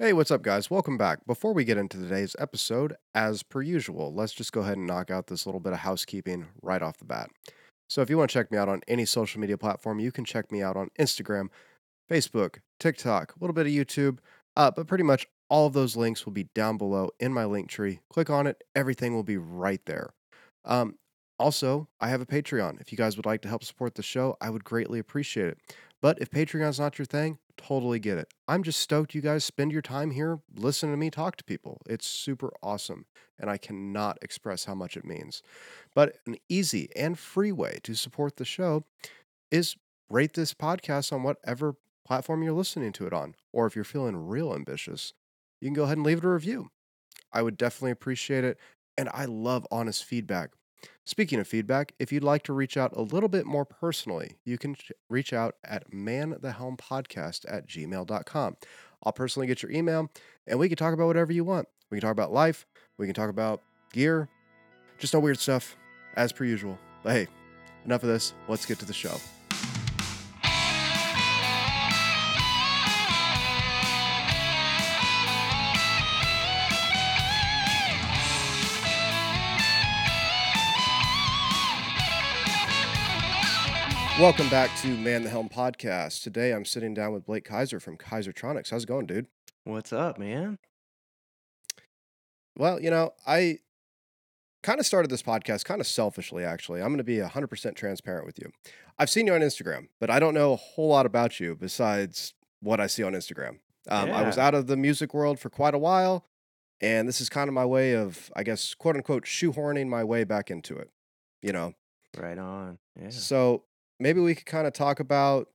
Hey, what's up, guys? Welcome back. Before we get into today's episode, as per usual, let's just go ahead and knock out this little bit of housekeeping right off the bat. So, if you want to check me out on any social media platform, you can check me out on Instagram, Facebook, TikTok, a little bit of YouTube, uh, but pretty much all of those links will be down below in my link tree. Click on it, everything will be right there. Um, also, I have a Patreon. If you guys would like to help support the show, I would greatly appreciate it. But if Patreon's not your thing, totally get it. I'm just stoked you guys spend your time here listening to me talk to people. It's super awesome, and I cannot express how much it means. But an easy and free way to support the show is rate this podcast on whatever platform you're listening to it on. Or if you're feeling real ambitious, you can go ahead and leave it a review. I would definitely appreciate it. And I love honest feedback. Speaking of feedback, if you'd like to reach out a little bit more personally, you can reach out at manthehelmpodcast at gmail.com. I'll personally get your email and we can talk about whatever you want. We can talk about life, we can talk about gear, just no weird stuff, as per usual. But hey, enough of this. Let's get to the show. Welcome back to Man the Helm podcast. Today I'm sitting down with Blake Kaiser from Kaisertronics. How's it going, dude? What's up, man? Well, you know, I kind of started this podcast kind of selfishly, actually. I'm going to be 100% transparent with you. I've seen you on Instagram, but I don't know a whole lot about you besides what I see on Instagram. Um, I was out of the music world for quite a while, and this is kind of my way of, I guess, quote unquote, shoehorning my way back into it, you know? right on. Yeah. So maybe we could kind of talk about.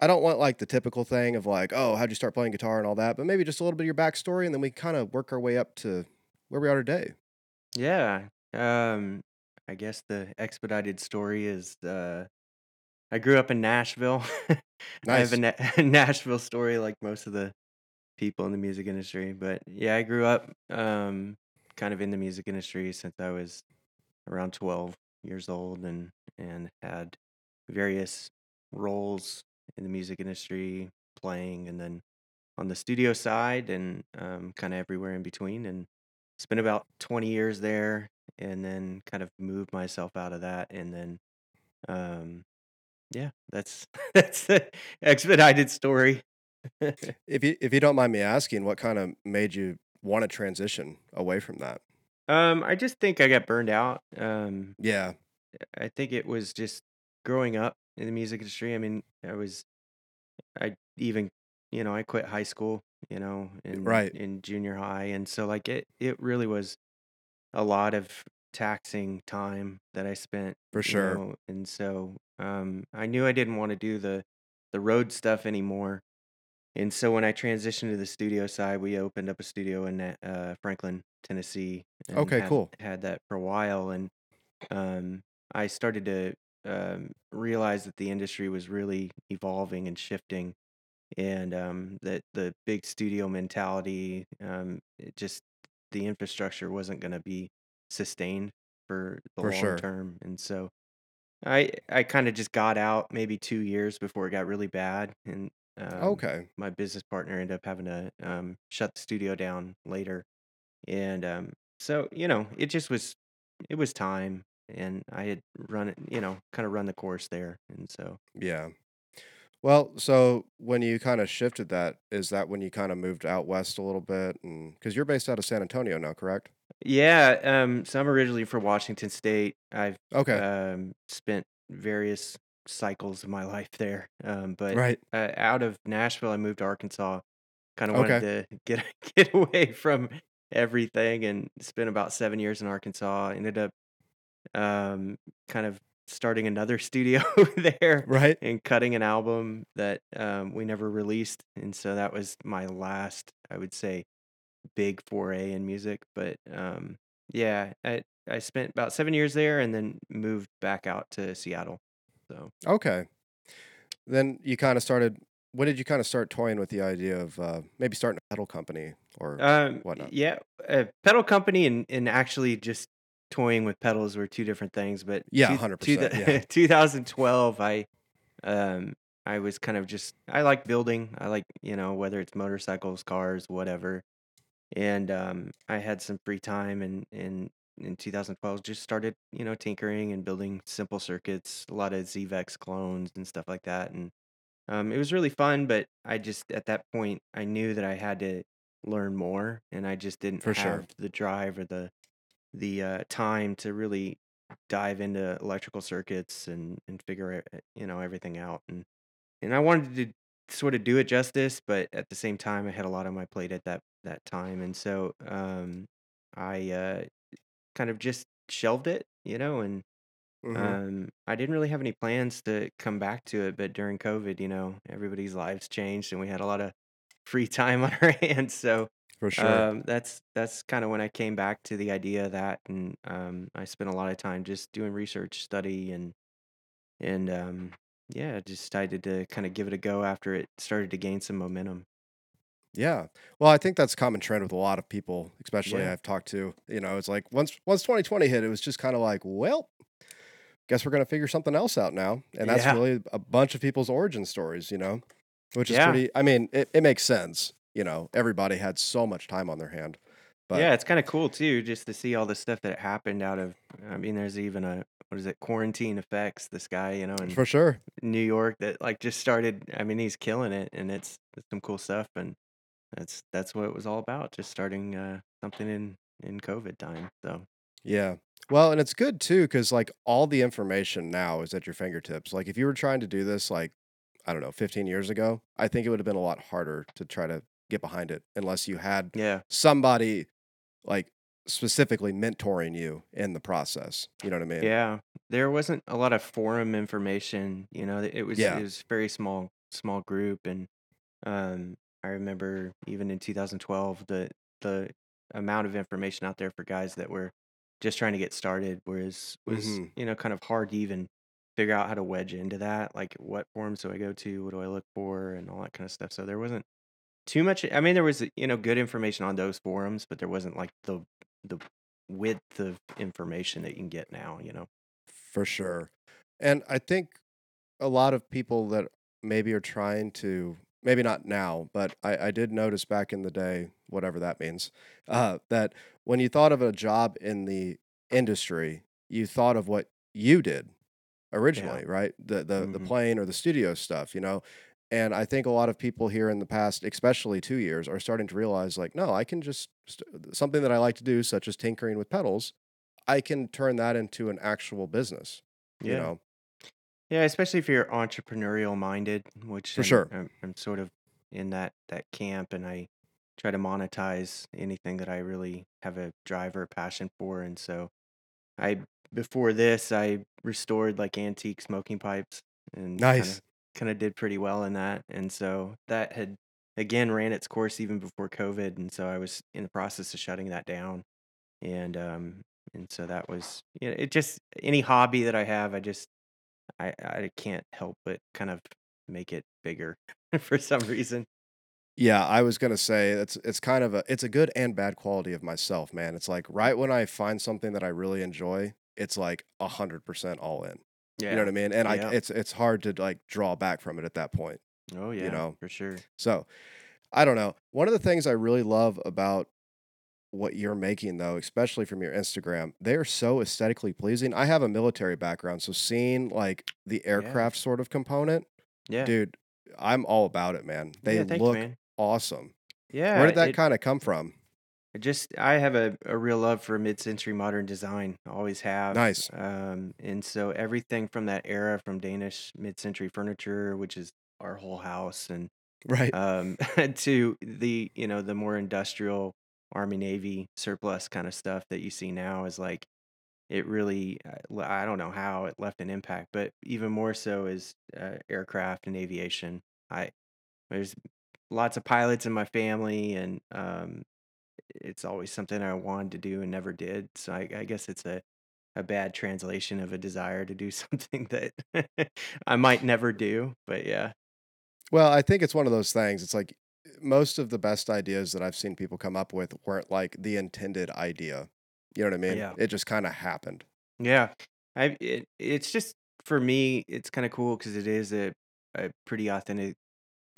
I don't want like the typical thing of like, oh, how'd you start playing guitar and all that, but maybe just a little bit of your backstory, and then we kind of work our way up to where we are today. Yeah. Um, I guess the expedited story is uh I grew up in Nashville. nice. I have a Na- Nashville story like most of the people in the music industry, but yeah, I grew up um kind of in the music industry since I was around 12 years old and and had various roles in the music industry playing and then on the studio side and um, kind of everywhere in between and spent about 20 years there and then kind of moved myself out of that and then um yeah that's that's the expedited story If you if you don't mind me asking, what kind of made you want to transition away from that? um i just think i got burned out um Yeah, i think it was just growing up in the music industry i mean i was i even you know i quit high school you know in right, in junior high and so like it it really was a lot of taxing time that I spent, for you sure. know, and so um, I knew I didn't want to do the the road stuff anymore. And so when I transitioned to the studio side, we opened up a studio in uh, Franklin, Tennessee, and Okay, had cool. had that for a while. And um, I started to um, realize that the industry was really evolving and shifting, and um, that the big studio mentality, um, it just the infrastructure wasn't going to be sustained for the For long sure. term. And so I I kind of just got out maybe two years before it got really bad, and um, Okay. my business partner ended up having to um, shut the studio down later. And um, so you know, it just was it was time, and I had run it, you know, kind of run the course there, and so. Yeah. Well, so when you kind of shifted that, is that when you kind of moved out west a little bit? And because you're based out of San Antonio now, correct? Yeah, um, so I'm originally from Washington State. I've Okay. um, spent various cycles of my life there, um, but Right. uh, out of Nashville, I moved to Arkansas. Kind of wanted Okay. to get get away from everything, and spent about seven years in Arkansas. Ended up um, kind of starting another studio there Right. and cutting an album that um, we never released, and so that was my last, I would say, big foray in music. But um, yeah, I I spent about seven years there, and then moved back out to Seattle. So Okay. Then you kind of started. When did you kind of start toying with the idea of uh, maybe starting a pedal company or um, whatnot? yeah, a pedal company and and actually just toying with pedals were two different things. But Yeah, two, hundred percent. Yeah. 2012, I um I was kind of just I like building. I like, you know, whether it's motorcycles, cars, whatever. And um, I had some free time and in in 2012 just started, you know, tinkering and building simple circuits, a lot of ZVEX clones and stuff like that. And um, it was really fun, but I just at that point I knew that I had to learn more, and I just didn't For sure. the drive or the the uh, time to really dive into electrical circuits and and figure it, you know everything out. And and I wanted to sort of do it justice, but at the same time, I had a lot on my plate at that that time, and so um, I uh, kind of just shelved it, you know, and hmm um, I didn't really have any plans to come back to it, but during COVID, you know, everybody's lives changed and we had a lot of free time on our hands. So For sure. um, that's that's kind of when I came back to the idea of that, and um, I spent a lot of time just doing research, study, and and um, yeah, just decided to kind of give it a go after it started to gain some momentum. Yeah. Well, I think that's a common trend with a lot of people, especially Yeah, I've talked to. You know, it's like once once 2020 hit, it was just kind of like, well, guess we're gonna figure something else out now. And that's yeah, really a bunch of people's origin stories, you know, which is yeah. pretty I mean, it, it makes sense. You know, everybody had so much time on their hand. But Yeah, it's kinda cool too just to see all the stuff that happened out of I mean, there's even a what is it? Quarantine Effects, this guy, you know, in for sure. New York that, like, just started I mean, he's killing it, and it's it's some cool stuff, and that's that's what it was all about, just starting, uh, something in in COVID time, so Yeah. Well, and it's good too, because like all the information now is at your fingertips. Like if you were trying to do this like, I don't know, 15 years ago, I think it would have been a lot harder to try to get behind it unless you had yeah. somebody like specifically mentoring you in the process. You know what I mean? Yeah. There wasn't a lot of forum information, you know, it was it was very small small group, and, um, I remember even in 2012, the the amount of information out there for guys that were just trying to get started was was, hmm you know, kind of hard to even figure out how to wedge into that, like, what forums do I go to, what do I look for, and all that kinda stuff, so there wasn't too much I mean, there was, you know, good information on those forums, but there wasn't, like, the the width of information that you can get now, you know? For sure. And I think a lot of people that maybe are trying to maybe not now, but I, I did notice back in the day, whatever that means, uh, that when you thought of a job in the industry, you thought of what you did Yeah. originally, right? The the the Mhm. playing or the studio stuff, you know. And I think a lot of people here in the past, especially two years, are starting to realize like, no, I can just st- something that I like to do, such as tinkering with pedals, I can turn that into an actual business, you Yeah. know, Yeah, especially if you're entrepreneurial minded, which for I'm sure. I'm, I'm sort of in that that camp, and I try to monetize anything that I really have a drive or a passion for. And so I before this, I restored like antique smoking pipes and Nice. Kind of did pretty well in that. And so that had again ran its course even before COVID, and so I was in the process of shutting that down. And um and so that was you know it just any hobby that I have, I just I I can't help but kind of make it bigger for some reason. Yeah, I was gonna say it's it's kind of a it's a good and bad quality of myself, man. It's like right when I find something that I really enjoy, it's like a 100% all in. You know what I mean? And I it's it's hard to like draw back from it at that point, Oh yeah. you know? for sure. So, I don't know. One of the things I really love about what you're making though, especially from your Instagram, they're so aesthetically pleasing. I have a military background, so seeing like the Yeah. aircraft sort of component, Yeah. dude, I'm all about it, man. They Yeah, look man. awesome. Where did that kinda come from? Just I have a, a real love for mid-century modern design. Always have. Nice. Um, and so everything from that era, from Danish mid-century furniture, which is our whole house, and Right. um, to the you know the more industrial Army Navy surplus kind of stuff that you see now is like it really I don't know how it left an impact, but even more so is uh, aircraft and aviation. I there's lots of pilots in my family, and um, it's always something I wanted to do and never did. So I, I guess it's a a bad translation of a desire to do something that I might never do. But yeah, Well, I think it's one of those things, it's like, most of the best ideas that I've seen people come up with weren't, like, the intended idea. You know what I mean? yeah. It just kinda happened. Yeah, I it it's just for me, it's kind of cool because it is a a pretty authentic,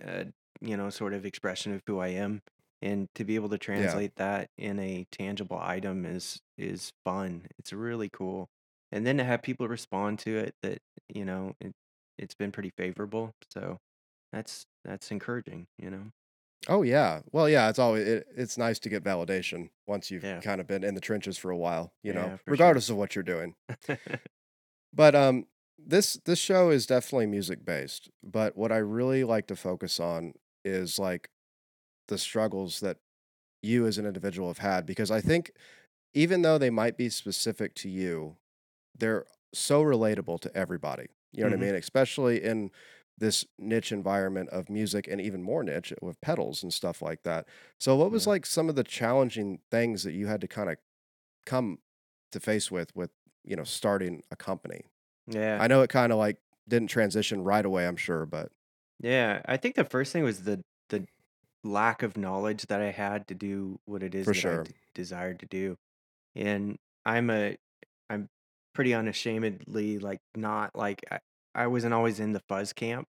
uh, you know, sort of expression of who I am. And to be able to translate that in a tangible item is is fun. It's really cool. And then to have people respond to it that, you know, it, it's been pretty favorable. So that's that's encouraging, you know. Oh yeah. Well, yeah, it's always it, it's nice to get validation once you've Yeah. kind of been in the trenches for a while, you know, Yeah, sure. regardless of what you're doing. But um this this show is definitely music based, but what I really like to focus on is like the struggles that you as an individual have had because I think even though they might be specific to you, they're so relatable to everybody. You know what I hmm mean? Especially in this niche environment of music and even more niche with pedals and stuff like that. So what was Yeah. like some of the challenging things that you had to kind of come to face with with, you know, starting a company? Yeah. I know it kind of like didn't transition right away, I'm sure, but Yeah. I think the first thing was the lack of knowledge that I had to do what it is for that I sure. d- desired to do. And I'm a I'm pretty unashamedly like not like I, I wasn't always in the fuzz camp.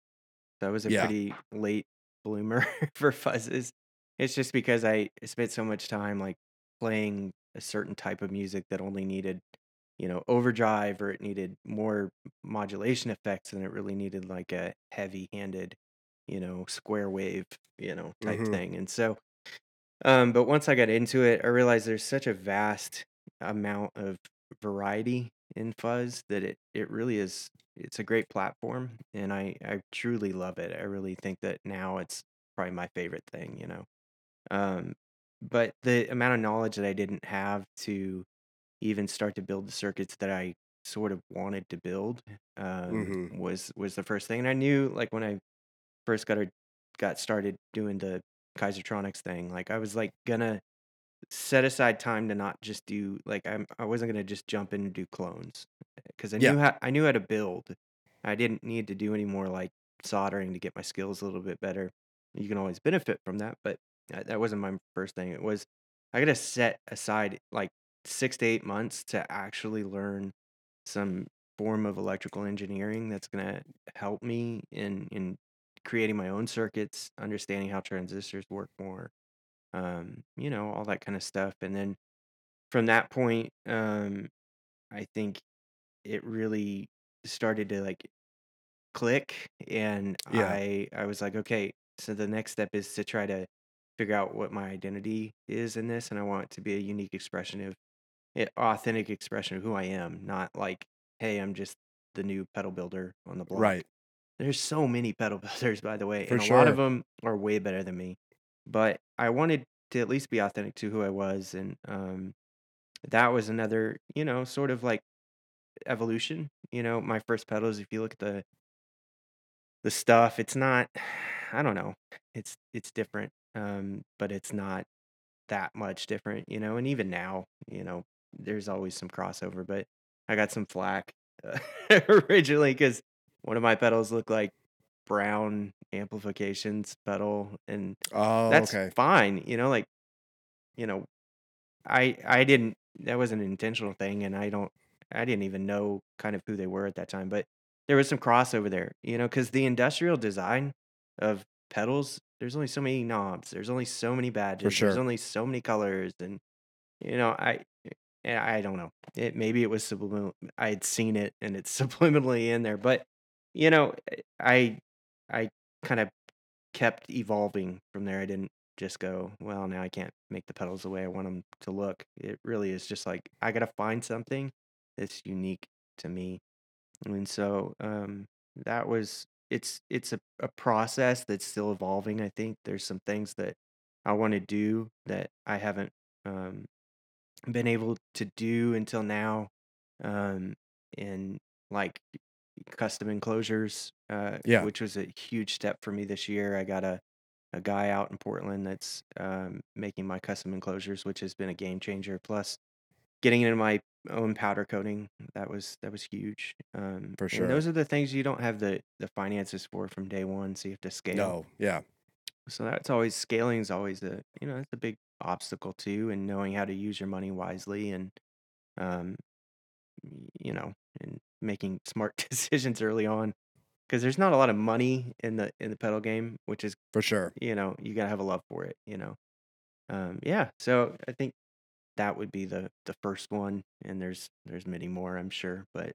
So I was a Yeah. pretty late bloomer for fuzzes. It's just because I spent so much time like playing a certain type of music that only needed, you know, overdrive or it needed more modulation effects than it really needed like a heavy-handed, you know, square wave, you know, type Mhm. thing. And so um, but once I got into it, I realized there's such a vast amount of variety in fuzz that it it really is it's a great platform and I I truly love it. I really think that now it's probably my favorite thing, you know. Um, but the amount of knowledge that I didn't have to even start to build the circuits that I sort of wanted to build um, Mhm. was was the first thing. And I knew like when I first got a, got started doing the Kaisertronics thing, like I was like gonna set aside time to not just do like I'm I wasn't gonna just jump in and do clones because I Yeah. knew how I knew how to build. I didn't need to do any more like soldering to get my skills a little bit better. You can always benefit from that, but that that wasn't my first thing. It was I gotta set aside like six to eight months to actually learn some form of electrical engineering that's gonna help me in in creating my own circuits, understanding how transistors work more, um, you know, all that kind of stuff. And then from that point, um, I think it really started to like click, and Yeah. I I was like, okay, so the next step is to try to figure out what my identity is in this, and I want it to be a unique expression of it, authentic expression of who I am, not like, hey, I'm just the new pedal builder on the block. Right. There's so many pedal builders, by the way, For and a lot of them are way better than me. But I wanted to at least be authentic to who I was, and um, that was another, you know, sort of like evolution. You know, my first pedals, if you look at the the stuff, it's not, I don't know, it's it's different, um, but it's not that much different, you know. And even now, you know, there's always some crossover, but I got some flack uh, originally because one of my pedals looked like Browne Amplification's pedal, and Oh, that's okay. fine, you know. Like, you know, I I didn't that was an intentional thing, and I don't I didn't even know kind of who they were at that time, but there was some crossover there, you know, because the industrial design of pedals, there's only so many knobs, there's only so many badges, there's only so many colors, and you know, I eh, I don't know. It maybe it was subliminal. I had seen it and it's subliminally in there, but you know, eh, I I kind of kept evolving from there. I didn't just go, well, now I can't make the pedals the way I want them to look. It really is just like I got to find something that's unique to me. And so um that was it's it's a, a process that's still evolving. I think there's some things that I want to do that I haven't um been able to do until now. Um and like custom enclosures, uh, Yeah. which was a huge step for me this year. I got a a guy out in Portland that's um, making my custom enclosures, which has been a game changer. Plus, getting into my own powder coating that was that was huge. Um, For sure. those are the things you don't have the the finances for from day one, so you have to scale. No. Yeah. So that's always scaling is always a you know that's a big obstacle too, and knowing how to use your money wisely and um, you know and making smart decisions early on because there's not a lot of money in the in the pedal game, which is For sure. you know you gotta have a love for it. You know, um, yeah. So I think that would be the the first one, and there's there's many more, I'm sure, but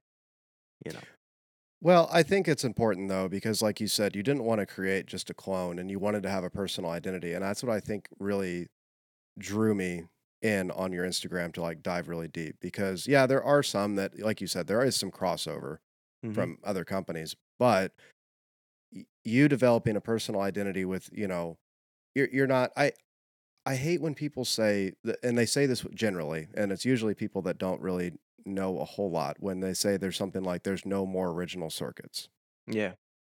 you know, Well, I think it's important though, because like you said, you didn't want to create just a clone and you wanted to have a personal identity. And that's what I think really drew me in on your Instagram to like dive really deep. Because yeah, there are some that, like you said, there is some crossover hmm from other companies, but you developing a personal identity with, you know, you're you're not I I hate when people say and they say this generally, and it's usually people that don't really know a whole lot when they say there's something like there's no more original circuits. yeah,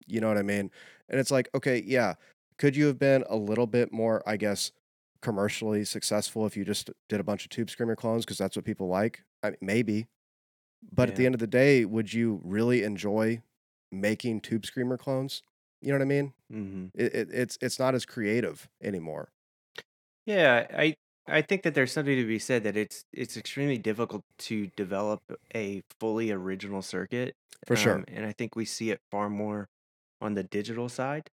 You know what I mean? And it's like, okay, yeah, could you have been a little bit more, I guess, commercially successful if you just did a bunch of Tube Screamer clones because that's what people like? I mean, maybe. But at the end of the day, would you really enjoy making Tube Screamer clones? You know what I mean? hmm It, it, it's it's not as creative anymore. yeah. I I think that there's something to be said that it's it's extremely difficult to develop a fully original circuit, For um, sure. and I think we see it far more on the digital side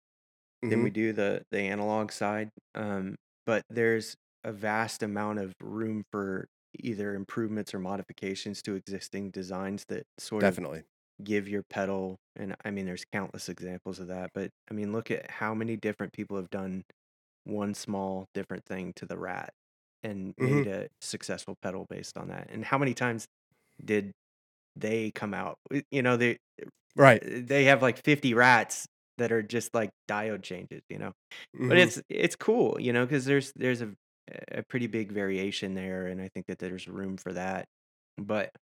than hmm we do the the analog side. Um, but there's a vast amount of room for either improvements or modifications to existing designs that sort of Definitely. give your pedal and I mean there's countless examples of that, but I mean look at how many different people have done one small different thing to the rat and hmm made a successful pedal based on that. And how many times did they come out? You know, they Right. they have like 50 rats that are just like diode changes, you know. But hmm it's it's cool, you know, because there's there's a a pretty big variation there, and I think that there's room for that. But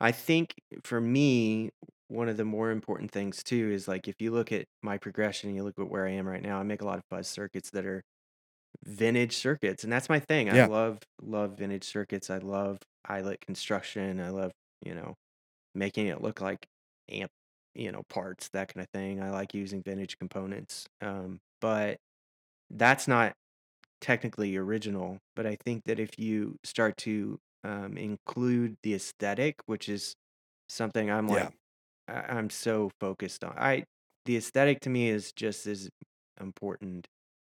I think for me, one of the more important things too is like if you look at my progression and you look at where I am right now, I make a lot of fuzz circuits that are vintage circuits, and that's my thing. I love love vintage circuits. I love eyelet construction. I love, you know, making it look like amp, you know, parts, that kind of thing. I like using vintage components. Um, but that's not technically original. But I think that if you start to um, include the aesthetic, which is something I'm Yeah. like, I- I'm so focused on. I the aesthetic to me is just as important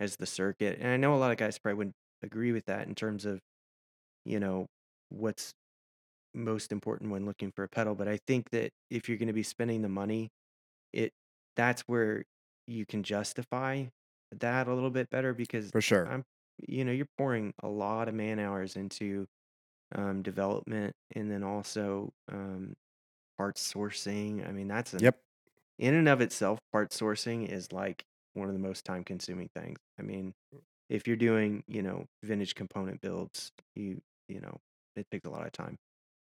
as the circuit, and I know a lot of guys probably wouldn't agree with that in terms of you know what's most important when looking for a pedal. But I think that if you're going to be spending the money, it that's where you can justify that a little bit better because For sure. I'm you know you're pouring a lot of man hours into um, development and then also um, parts sourcing. I mean that's an Yep. in and of itself, part sourcing is like one of the most time consuming things. I mean, if you're doing, you know, vintage component builds, you, you know, it takes a lot of time.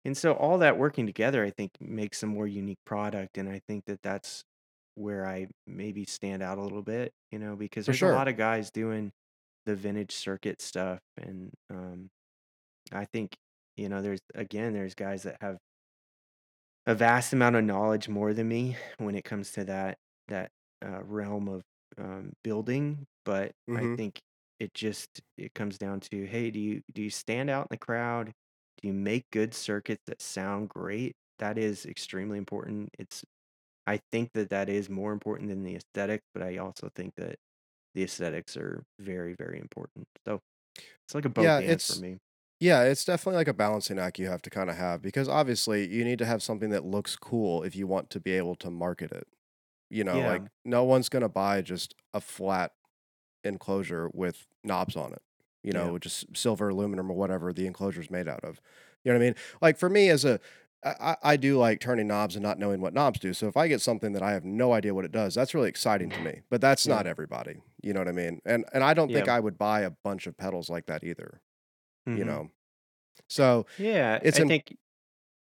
And so all that working together, I think makes a more unique product. And I think that that's where I maybe stand out a little bit, you know, because For there's a sure. lot of guys doing the vintage circuit stuff. And um, I think, you know, there's, again, there's guys that have a vast amount of knowledge more than me when it comes to that that uh, realm of um, building. But I hmm think it just it comes down to hey, do you do you stand out in the crowd? Do you make good circuits that sound great? That is extremely important. It's I think that that is more important than the aesthetic, but I also think that the aesthetics are very very important. So it's like a both Yeah. and for It's me. Yeah, it's definitely like a balancing act you have to kind of have because obviously you need to have something that looks cool if you want to be able to market it. You know, like no one's going to buy just a flat enclosure with knobs on it, you know, yeah, just silver aluminum or whatever the enclosure is made out of. You know what I mean? Like for me as a I, I do like turning knobs and not knowing what knobs do. So if I get something that I have no idea what it does, that's really exciting to me. But that's yeah, not everybody. You know what I mean? And and I don't think yeah. I would buy a bunch of pedals like that either, you hmm know. So Yeah, it's I im think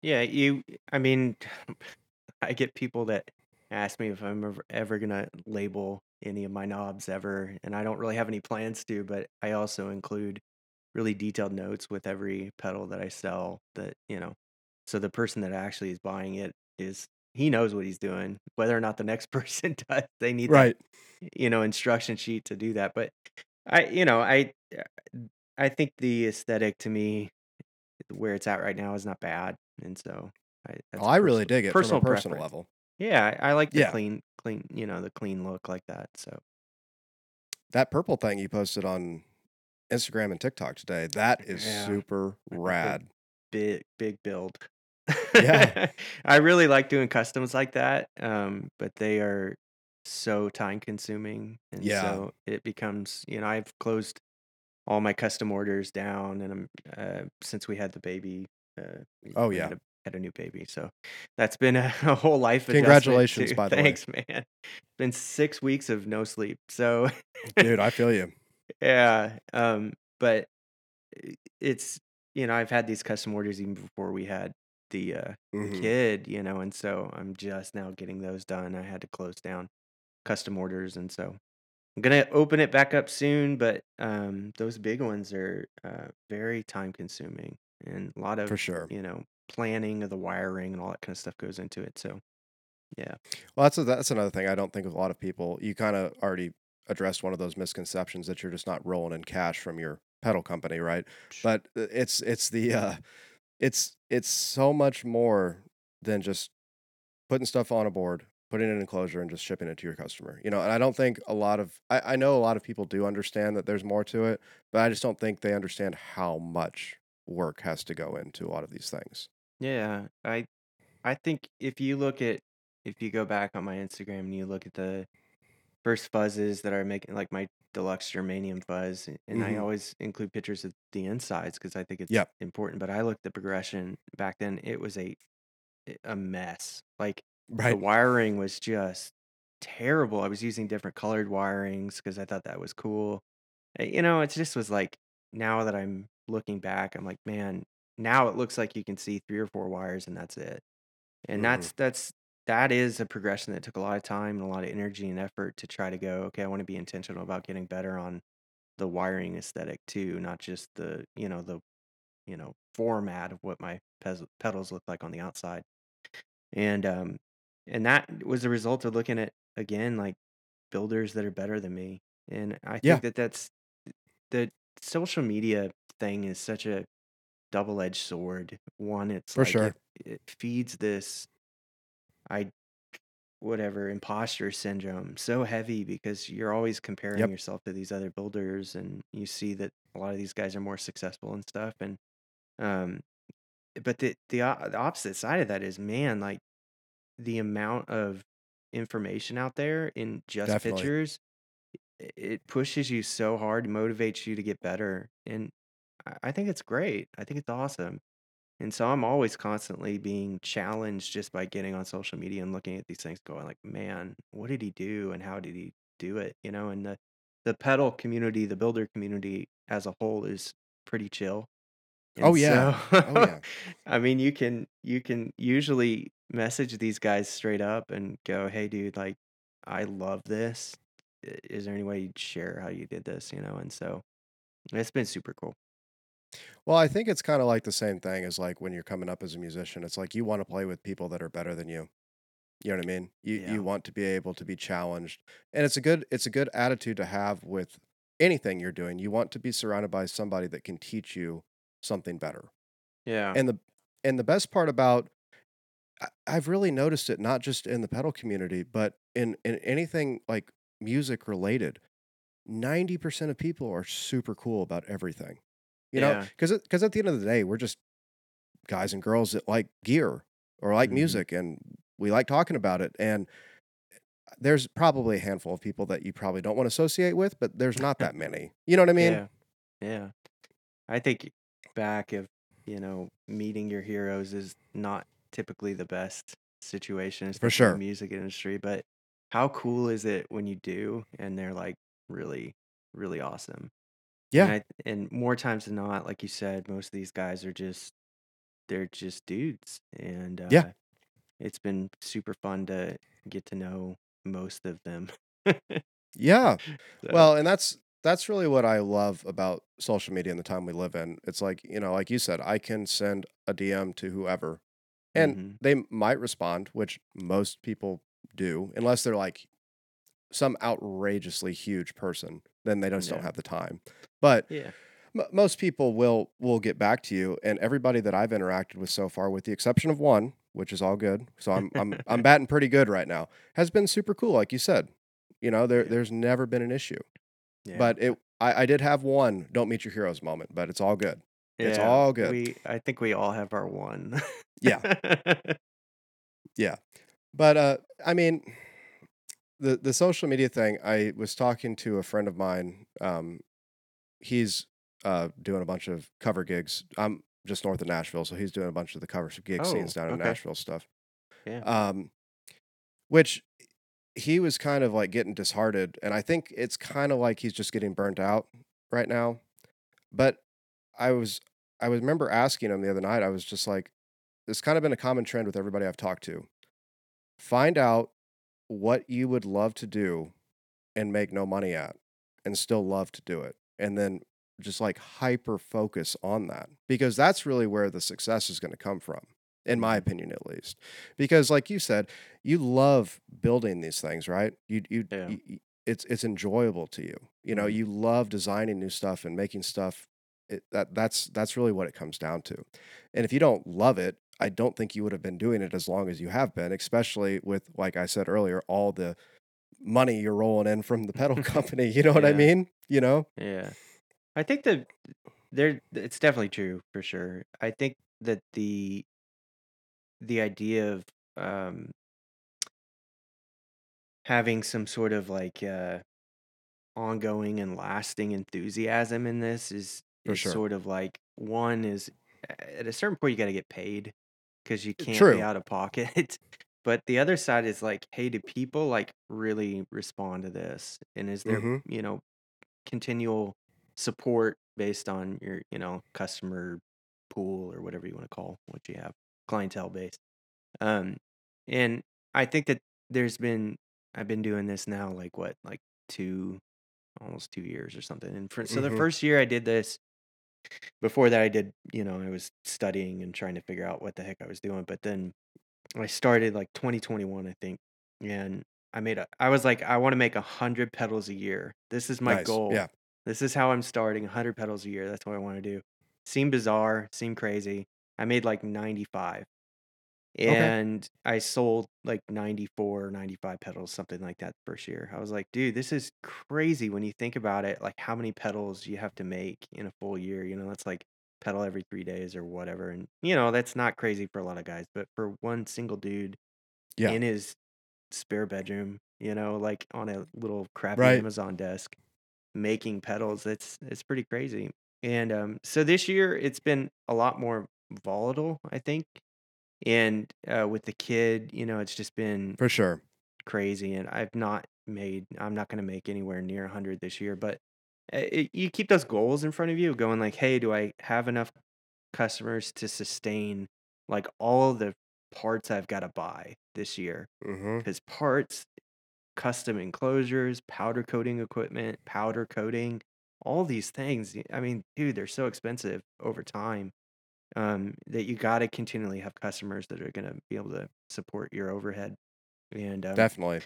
Yeah, you I mean, I get people that ask me if I'm ever, ever gonna label any of my knobs ever, and I don't really have any plans to, but I also include really detailed notes with every pedal that I sell that, you know, so the person that actually is buying it is he knows what he's doing. Whether or not the next person does, they need that, you know, instruction sheet to do that. But I, you know, I uh, I think the aesthetic to me where it's at right now is not bad, and so I Oh, I really dig it personal personal preference. level. Yeah, I I like the Yeah. clean clean, you know, the clean look like that. So That purple thing you posted on Instagram and TikTok today, that is yeah, super rad. big big build. Yeah. I really like doing customs like that, um, but they are so time consuming, and Yeah. so it becomes, you know, I've closed all my custom orders down, and I'm uh, since we had the baby, uh, Oh yeah. Had a new baby, so that's been a, a whole life Congratulations, by the way. Thanks, man. Been six weeks of no sleep, so Dude, I feel you. yeah. Um, but it's you know I've had these custom orders even before we had the uh the hmm kid, you know, and so I'm just now getting those done. I had to close down custom orders, and so I'm gonna open it back up soon. But um, those big ones are uh, very time consuming, and a lot of, For sure. you know planning of the wiring and all that kind of stuff goes into it. So yeah, Well, that's a, that's another thing I don't think a lot of people. You kind of already addressed one of those misconceptions that you're just not rolling in cash from your pedal company, right? But uh, it's it's the uh, it's it's so much more than just putting stuff on a board, putting it in an enclosure, and just shipping it to your customer. You know, and I don't think a lot of I, I know a lot of people do understand that there's more to it, but I just don't think they understand how much work has to go into a lot of these things. Yeah. I I think if you look at if you go back on my Instagram and you look at the first fuzzes that are making like my deluxe germanium fuzz and i hmm always include pictures of the insides because i think it's Yep. important but i looked at the progression back then it was a a mess like the Right. wiring was just terrible i was using different colored wirings because i thought that was cool Uh, you know it just was like now that i'm looking back i'm like man now it looks like you can see three or four wires and that's it and hmm that's that's that is a progression that took a lot of time and a lot of energy and effort to try to go, okay, I want to be intentional about getting better on the wiring aesthetic too, not just the, you know, the, you know, format of what my pez- pedals look like on the outside. And um and that was a result of looking at again like builders that are better than me. And I Yeah, think that that's the social media thing is such a double-edged sword. One, it's for like sure. it it feeds this I whatever imposter syndrome so heavy because you're always comparing Yep. yourself to these other builders and you see that a lot of these guys are more successful and stuff and um but the the, the opposite side of that is man like the amount of information out there in just Definitely. pictures it pushes you so hard motivates you to get better and i I think it's great i think it's awesome and so I'm always constantly being challenged just by getting on social media and looking at these things going like, man, what did he do and how did he do it? You know, and the the pedal community, the builder community as a whole is pretty chill. Oh And yeah. so Oh yeah. I mean, you can you can usually message these guys straight up and go, "Hey dude, like I love this. I- Is there any way you'd share how you did this, you know?" And so it's been super cool. Well, I think it's kind of like the same thing as like when you're coming up as a musician. It's like you want to play with people that are better than you. You know what I mean? You Yeah. you want to be able to be challenged. And it's a good it's a good attitude to have with anything you're doing. You want to be surrounded by somebody that can teach you something better. Yeah. And the and the best part about I, I've really noticed it not just in the pedal community, but in in anything like music related. 90% of people are super cool about everything. You know, cuz cuz at the end of the day, we're just guys and girls that like gear or like Mhm. music and we like talking about it and there's probably a handful of people that you probably don't want to associate with, but there's not that many. You know what I mean? Yeah. Yeah. I think back of, you know, meeting your heroes is not typically the best situation, For especially in the sure. music industry, but how cool is it when you do and they're like really, really awesome. And Yeah. I and more times than not, like you said, most of these guys are just they're just dudes. And Yeah. uh it's been super fun to get to know most of them. Yeah. So Well, and that's that's really what I love about social media and the time we live in. It's like, you know, like you said, I can send a DM to whoever and mhm. they might respond, which most people do, unless they're like some outrageously huge person, then they just don't Yeah. have the time. But Yeah. m- most people will will get back to you and everybody that I've interacted with so far with the exception of one which is all good. So I'm I'm I'm batting pretty good right now. Has been super cool, like you said. You know, there Yeah. there's never been an issue. Yeah. But it I, I did have one don't meet your heroes moment, but it's all good. It's all good. We I think we all have our one. Yeah. Yeah. But uh I mean the the social media thing, I was talking to a friend of mine. Um he's uh doing a bunch of cover gigs. I'm just north of Nashville, so he's doing a bunch of the cover gig scenes Oh, down in okay. Nashville stuff. Yeah. Um which he was kind of like getting disheartened and I think it's kind of like he's just getting burnt out right now. But I was I was remember asking him the other night. I was just like it's kind of been a common trend with everybody I've talked to. Find out what you would love to do and make no money at and still love to do it. And then just like hyper focus on that because that's really where the success is going to come from in my Mhm. opinion at least because like you said you love building these things right you you, Yeah. you it's it's enjoyable to you you know Mhm. you love designing new stuff and making stuff it, that that's that's really what it comes down to and if you don't love it i don't think you would have been doing it as long as you have been especially with like i said earlier all the money you're rolling in from the pedal company you know what i mean you know Yeah. I think that there it's definitely true for sure. I think that the the idea of um having some sort of like uh ongoing and lasting enthusiasm in this is is sure. sort of like one is at a certain point you got to get paid because you can't be out of pocket. But the other side is like, hey, do people like really respond to this? And is there, Mhm. you know, continual support based on your, you know, customer pool or whatever you want to call what you have, clientele base. Um, and I think that there's been I've been doing this now like what, like two, almost two years or something. And for, so the Mhm. first year I did this, before that I did, you know, I was studying and trying to figure out what the heck I was doing. But then I started like 2021, I think, and I made a. I was like, I want to make a hundred pedals a year. This is my Nice. goal. Yeah. This is how I'm starting. 100 pedals a year. That's what I want to do. Seemed bizarre. Seemed crazy. I made like 95, Okay. and I sold like 94, 95 pedals, something like that. First year, I was like, dude, this is crazy when you think about it. Like how many pedals you have to make in a full year. You know, that's like pedal every three days or whatever. And you know, that's not crazy for a lot of guys, but for one single dude Yeah. in his spare bedroom, you know, like on a little crappy Right. Amazon desk making pedals, it's it's pretty crazy. And um so this year it's been a lot more volatile, I think. And uh with the kid, you know, it's just been For sure. crazy and I've not made I'm not going to make anywhere near 100 this year, but it, you keep those goals in front of you going like, "Hey, do I have enough customers to sustain like all the parts I've got to buy this year?" Because parts, custom enclosures, powder coating equipment, powder coating, all these things i mean, dude, they're so expensive over time um, that you got to continually have customers that are going to be able to support your overhead. And um, Definitely.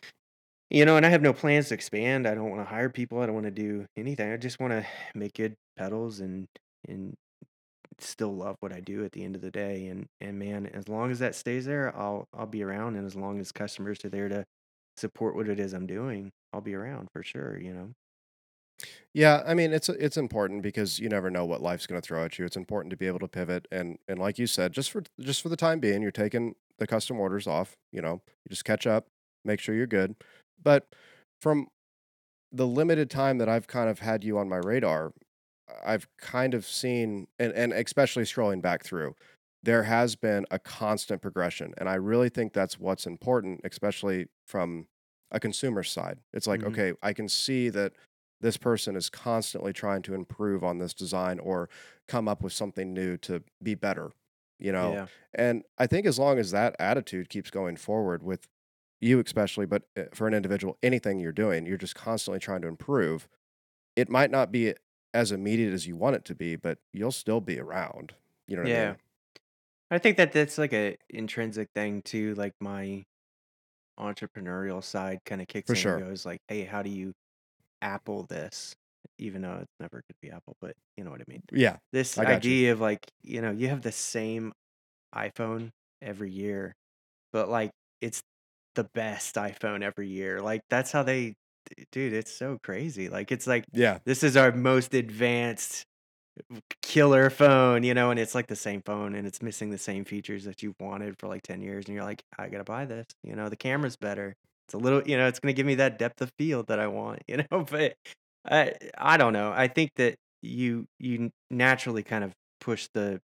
You know, and I have no plans to expand. I don't want to hire people. I don't want to do anything. I just want to make good pedals and and still love what I do at the end of the day. And and man, as long as that stays there, I'll I'll be around. And as long as customers are there to support what it is I'm doing, I'll be around for sure. You know. Yeah, I mean it's it's important because you never know what life's going to throw at you. It's important to be able to pivot and and like you said, just for just for the time being, you're taking the custom orders off, you know. You just catch up, make sure you're good. But from the limited time that I've kind of had you on my radar, I've kind of seen and and especially scrolling back through, there has been a constant progression and I really think that's what's important, especially from a consumer side. It's like, Mhm. okay, I can see that this person is constantly trying to improve on this design or come up with something new to be better, you know. Yeah. And I think as long as that attitude keeps going forward with you especially, but uh, for an individual, anything you're doing, you're just constantly trying to improve. It might not be as immediate as you want it to be, but you'll still be around. You know what I Yeah. mean? I think that that's like a intrinsic thing too. Like my entrepreneurial side kind of kicks For in sure. and goes like, "Hey, how do you Apple this?" Even though it never could be Apple, but you know what I mean. Yeah, This I got you. idea of like, you know, you have the same iPhone every year, but like it's the best iPhone every year. Like that's how they dude, it's so crazy. Like it's like Yeah. this is our most advanced killer phone, you know, and it's like the same phone and it's missing the same features that you've wanted for like 10 years and you're like, I got to buy this. You know, the camera's better. It's a little, you know, it's going to give me that depth of field that I want, you know, but I I don't know. I think that you you naturally kind of push the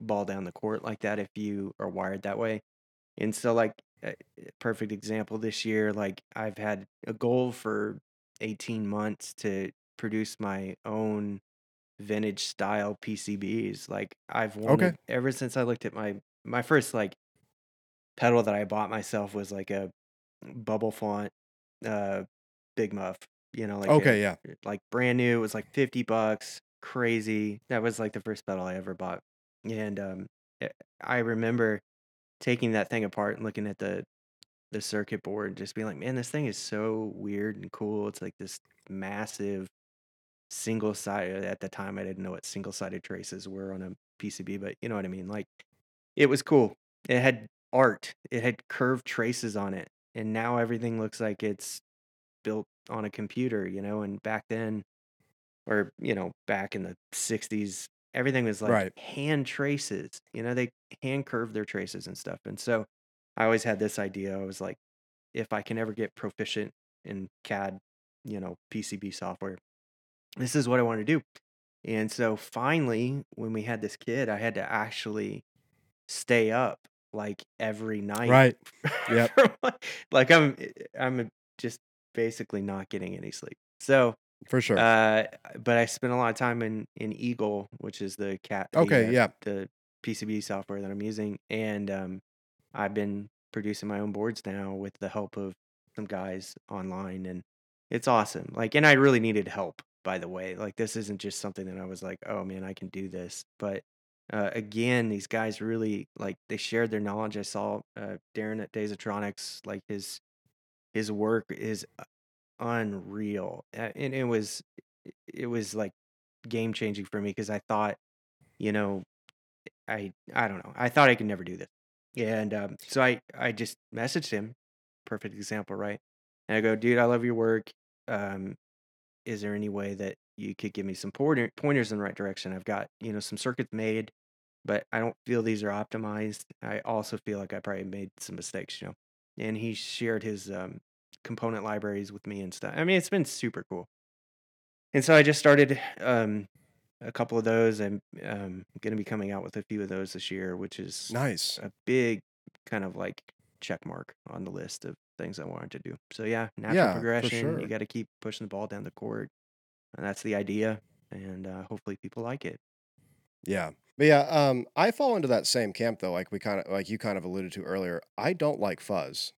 ball down the court like that if you are wired that way. And so like perfect example this year, like I've had a goal for 18 months to produce my own vintage style PCBs. Like I've Okay. wanted ever since I looked at my my first like pedal that I bought myself was like a bubble font uh big muff, you know, like a Okay, yeah. like brand new. It was like 50 bucks, crazy. That was like the first pedal I ever bought. And um eh, I remember taking that thing apart and looking at the the circuit board and just being like, man, this thing is so weird and cool. It's like this massive single sided at the time I didn't know what single sided traces were on a PCB, but you know what I mean? Like it was cool. It had art. It had curved traces on it. And now everything looks like it's built on a computer, you know, and back then or you know, back in the 60s, everything was like Right. hand traces. You know, they hand curved their traces and stuff. And so I always had this idea. I was like if I can ever get proficient in CAD, you know, PCB software, this is what I want to do. And so finally, when we had this kid, I had to actually stay up like every night. Right. Yep. like I'm eh, I'm just basically not getting any sleep. So, For sure. uh, but I spent a lot of time in in Eagle, which is the CAD the Okay, uh, yeah. the PCB software that I'm using, and um, I've been producing my own boards now with the help of some guys online, and it's awesome. Like, and I really needed help, by the way. Like, this isn't just something that I was like, oh man, I can do this. But uh, again, these guys really like they shared their knowledge. I saw uh, Darren at Days like his his work is uh, unreal, and it was it was like game changing for me because I thought, you know, I I don't know. I thought I could never do this. And um, so I I just messaged him. Perfect example, right? And I go, dude, I love your work. Um, is there any way that you could give me some pointer, pointers in the right direction? I've got you know some circuits made, but I don't feel these are optimized. I also feel like I probably made some mistakes, you know. And he shared his um, component libraries with me and stuff. I mean, it's been super cool. And so I just started um, a couple of those. I'm um, going to be coming out with a few of those this year, which is Nice. a big kind of like check mark on the list of things I wanted to do. So yeah, natural Yeah, progression. You got to keep pushing the ball down the court, and that's the idea. And uh, hopefully people like it. Yeah. But yeah, um, I fall into that same camp though, like we kind of like you kind of alluded to earlier. I don't like fuzz.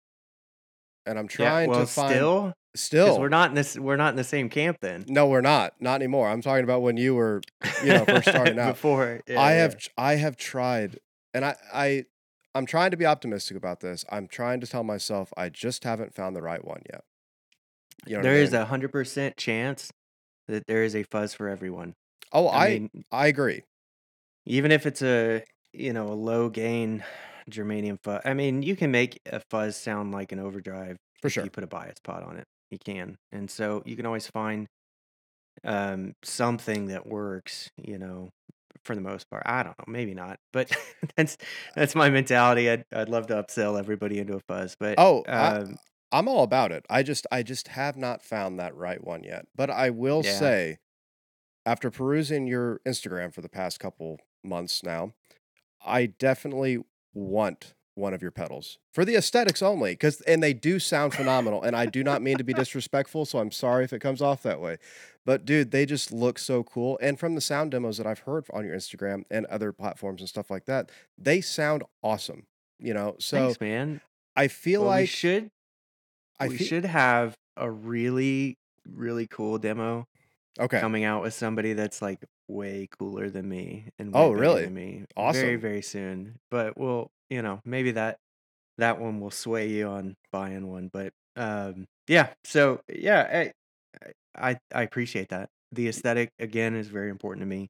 And I'm Yeah. trying Well, to find still, still. we're not in this, we're not in the same camp then. No, we're not. Not anymore. I'm talking about when you were, you know, first starting out. Before, yeah, I yeah. have I have tried and I I I'm trying to be optimistic about this. I'm trying to tell myself I just haven't found the right one yet. You know what I There is mean? a hundred percent chance that there is a fuzz for everyone. Oh, I I mean, I agree. even if it's a you know a low gain germanium fuzz, I mean you can make a fuzz sound like an overdrive For if sure. you put a bias pot on it. You can, and so you can always find um something that works. You know, for the most part. I don't know, maybe not, but that's that's my mentality. I'd I'd love to upsell everybody into a fuzz, but Oh, I um I'm all about it. I just I just have not found that right one yet. But I will yeah, say after perusing your Instagram for the past couple months now, I definitely want one of your pedals for the aesthetics only cuz and they do sound phenomenal and I do not mean to be disrespectful, so I'm sorry if it comes off that way. But dude, they just look so cool and from the sound demos that I've heard on your Instagram and other platforms and stuff like that, they sound awesome, you know. So thanks, man. I feel Well, we like should I we feel should have a really really cool demo okay. coming out with somebody that's like way cooler than me and way Oh, better really? than me very Awesome. very soon. But we'll, you know, maybe that that one will sway you on buying one. But um, yeah. So yeah, I I, I appreciate that. The aesthetic again is very important to me,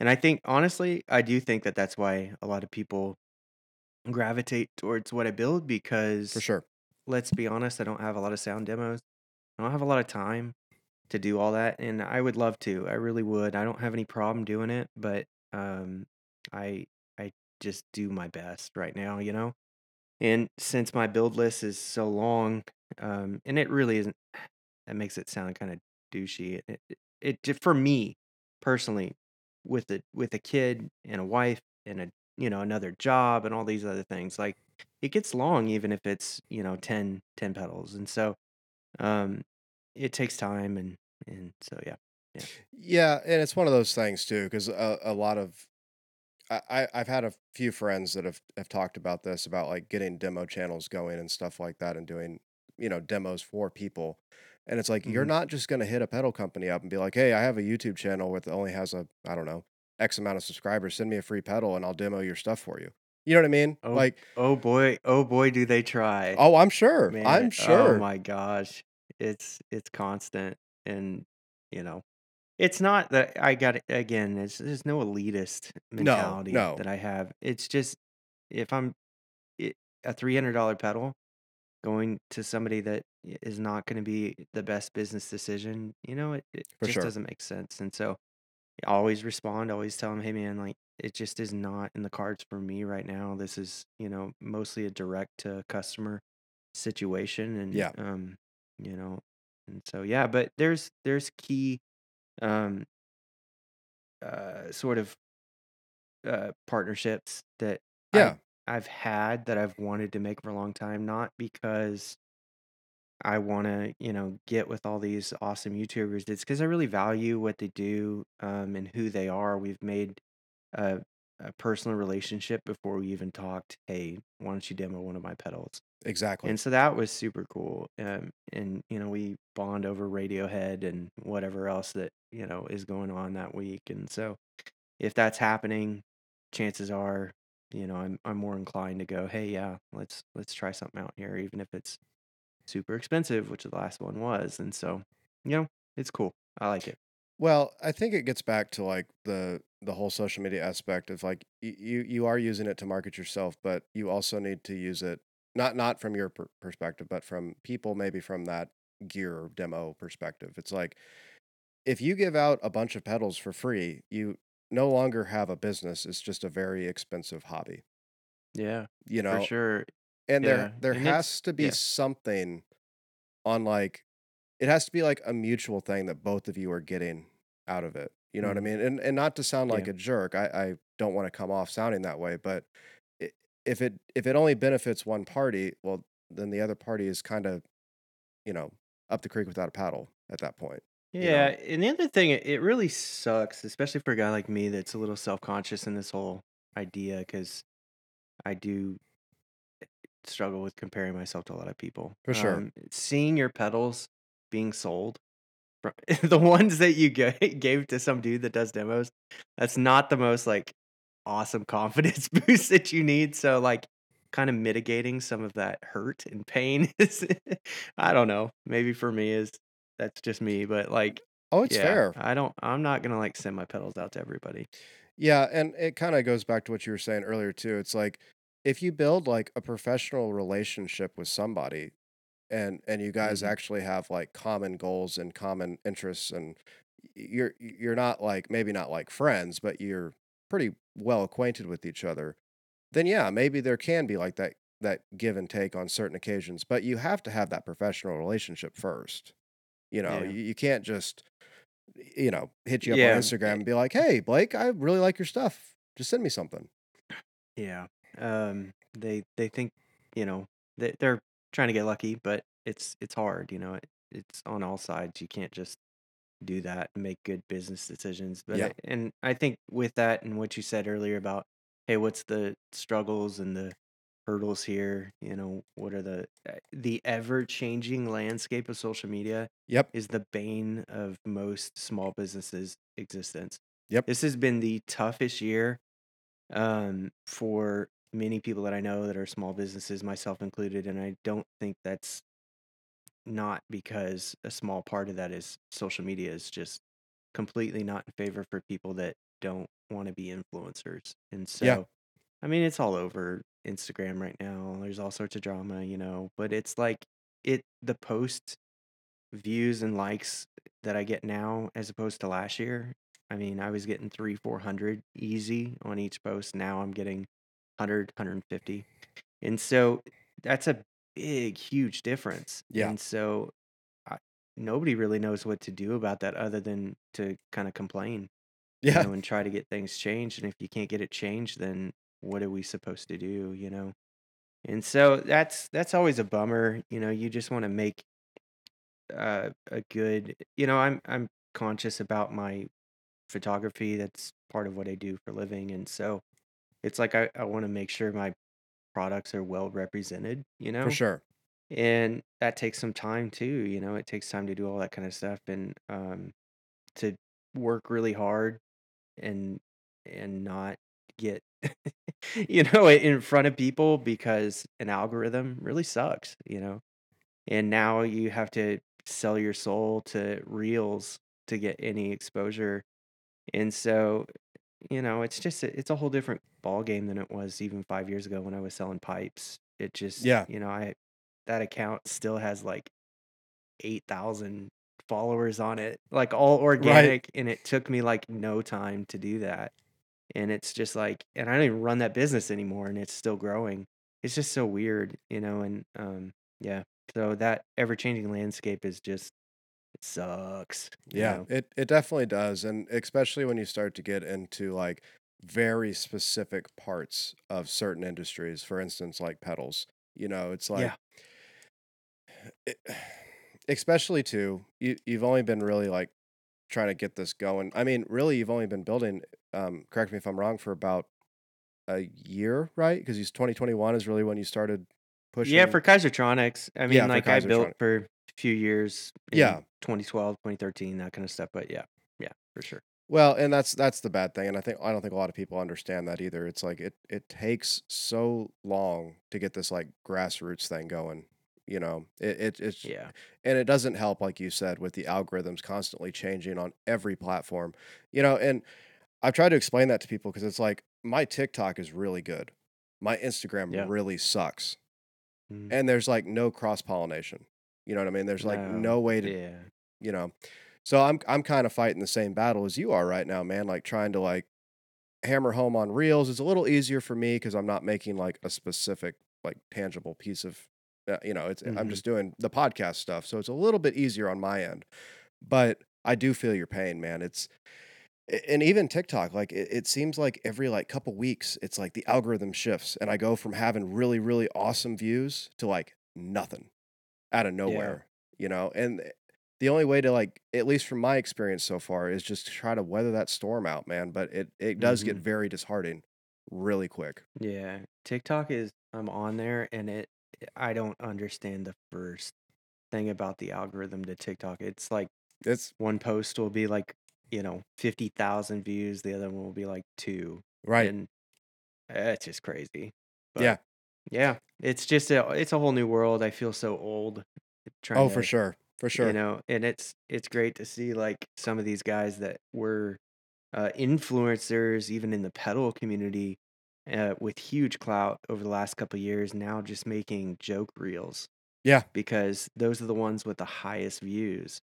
and I think honestly, I do think that that's why a lot of people gravitate towards what I build because For because sure. let's be honest, I don't have a lot of sound demos. I don't have a lot of time to do all that, and I would love to. I really would. I don't have any problem doing it, but um, I I just do my best right now, you know. And since my build list is so long, um, and it really isn't, that makes it sound kind of douchey. It, it, it for me personally, with a with a kid and a wife and a you know another job and all these other things, like it gets long even if it's you know 10 10 pedals, and so um, it takes time and and so yeah, yeah. Yeah, and it's one of those things too, because a, a lot of I, I've had a few friends that have have talked about this about like getting demo channels going and stuff like that and doing you know demos for people. And it's like you're hmm not just going to hit a pedal company up and be like, "Hey, I have a YouTube channel with only has a I don't know X amount of subscribers. Send me a free pedal and I'll demo your stuff for you." You know what I mean? Oh Like, oh boy, oh boy, do they try. oh, I'm sure. Man, I'm sure. oh my gosh. It's it's constant and you know, it's not that I got again, it's there's no elitist mentality no, that I have. It's just if I'm it, a $300 pedal going to somebody that is not going to be the best business decision, you know, it, it just sure. doesn't make sense. And so I always respond, always tell them, hey man, like it just is not in the cards for me right now. This is, you know, mostly a direct to customer situation and Yeah, um you know and so yeah but there's there's key um uh sort of uh partnerships that I've yeah, I've had that I've wanted to make for a long time not because I want to you know get with all these awesome YouTubers it's because I really value what they do um and who they are. We've made a, a personal relationship before we even talked hey why don't you demo one of my pedals exactly. And so that was super cool. Um, and you know, we bond over Radiohead and whatever else that, you know, is going on that week. And so if that's happening, chances are, you know, I'm I'm more inclined to go, hey, yeah, let's let's try something out here, even if it's super expensive, which the last one was. And so, you know, it's cool. I like it. Well, I think it gets back to like the the whole social media aspect of like you you are using it to market yourself, but you also need to use it not not from your per- perspective, but from people maybe from that gear demo perspective. It's like if you give out a bunch of pedals for free, you no longer have a business. It's just a very expensive hobby, Yeah, you know. for sure. And there Yeah. there And has to be yeah. something on like it has to be like a mutual thing that both of you are getting out of it. You know what I mhm, mean? And and not to sound like Yeah. a jerk, I I don't want to come off sounding that way, but if it if it only benefits one party, well, then the other party is kind of, you know, up the creek without a paddle at that point, you Yeah, know? and the other thing, it it really sucks, especially for a guy like me that's a little self-conscious in this whole idea, because I do struggle with comparing myself to a lot of people. For sure. Um, seeing your pedals being sold, the ones that you ga- gave to some dude that does demos, that's not the most like awesome confidence boost that you need. So like, kind of mitigating some of that hurt and pain is, I don't know, maybe for me is that's just me, but like Oh, it's yeah, fair. I don't I'm not gonna, like, send my pedals out to everybody. Yeah, and it kind of goes back to what you were saying earlier too. It's like if you build like a professional relationship with somebody and and you guys Mhm. actually have like common goals and common interests and you're you're not like maybe not like friends, but you're pretty well acquainted with each other. Then yeah, maybe there can be like that that give and take on certain occasions, but you have to have that professional relationship first. You know, Yeah. you, you can't just you know, hit you up on Instagram eh and be like, "Hey, Blake, I really like your stuff. Just send me something." yeah. Um, they they think, you know, they they're trying to get lucky, but it's it's hard, you know, it it's on all sides. You can't just do that and make good business decisions. But Yeah. I and I think with that and what you said earlier about, hey, what's the struggles and the hurdles here? You know, what are the uh, the ever changing landscape of social media Yep. is the bane of most small businesses' existence. Yep. This has been the toughest year um, for many people that I know that are small businesses, myself included, and I don't think that's not because a small part of that is social media is just completely not in favor for people that don't want to be influencers. And Yeah. so, I mean, it's all over Instagram right now. There's all sorts of drama, you know, but it's like it the post views and likes that I get now as opposed to last year. I mean, I was getting three, 400 easy on each post. Now I'm getting 100, 150. And so that's a big, huge difference. Yeah. And so I, nobody really knows what to do about that other than to kind of complain, you Yeah. know, and try to get things changed. And if you can't get it changed, then what are we supposed to do, you know? And so that's that's always a bummer, you know, you just want to make uh, a good, you know, I'm I'm conscious about my photography. That's part of what I do for a living. And so it's like I, I want to make sure my products are well represented, you know? For sure. And that takes some time too, you know, it takes time to do all that kind of stuff and um to work really hard and and not get you know in front of people because an algorithm really sucks, you know. And now you have to sell your soul to reels to get any exposure. And so you know, it's just a, it's a whole different ball game than it was even five years ago when I was selling pipes. It just, Yeah. you know, I that account still has like eight thousand followers on it, like all organic, and it took me like no time to do that. And it's just like, and I don't even run that business anymore, and it's still growing. It's just so weird, you know. And um, yeah, so that ever changing landscape is just sucks, Yeah. know. It it definitely does. And especially when you start to get into like very specific parts of certain industries, for instance, like pedals. You know, it's like Yeah, it, especially too, you you've only been really like trying to get this going. I mean, really you've only been building um correct me if I'm wrong for about a year, right? Because he's 2021 is really when you started pushing. Yeah, for Kaisertronics. I mean, for like I built for few years Yeah. in 2012, 2013, that kind of stuff. But yeah, yeah, for sure. Well, and that's that's the bad thing, and I think I don't think a lot of people understand that either. It's like it it takes so long to get this like grassroots thing going. You know, it, it it's Yeah. and it doesn't help, like you said, with the algorithms constantly changing on every platform. You know, and I've tried to explain that to people because it's like my TikTok is really good, my Instagram Yeah. really sucks, Mm. and there's like no cross pollination. You know what I mean? There's like No. no way to Yeah. you know. So I'm I'm kind of fighting the same battle as you are right now, man. Like trying to like hammer home on reels is a little easier for me because I'm not making like a specific like tangible piece of uh, you know it's I'm hmm just doing the podcast stuff, so it's a little bit easier on my end. But I do feel your pain, man. It's and even TikTok, like it, it seems like every like couple weeks, it's like the algorithm shifts, and I go from having really really awesome views to like nothing out of Yeah. nowhere, you know. And the only way to like, at least from my experience so far, is just to try to weather that storm out, man. But it it does get hmm very disheartening really quick. Yeah. TikTok is, I'm on there and it, I don't understand the first thing about the algorithm to TikTok. It's like It's one post will be like, you know, 50,000 views, the other one will be like two. right. And eh, it's just crazy. But Yeah. Yeah, it's just a, it's a whole new world. I feel so old trying Oh, for sure. For sure. you know and it's it's great to see like some of these guys that were uh, influencers even in the pedal community uh, with huge clout over the last couple of years now just making joke reels Yeah. because those are the ones with the highest views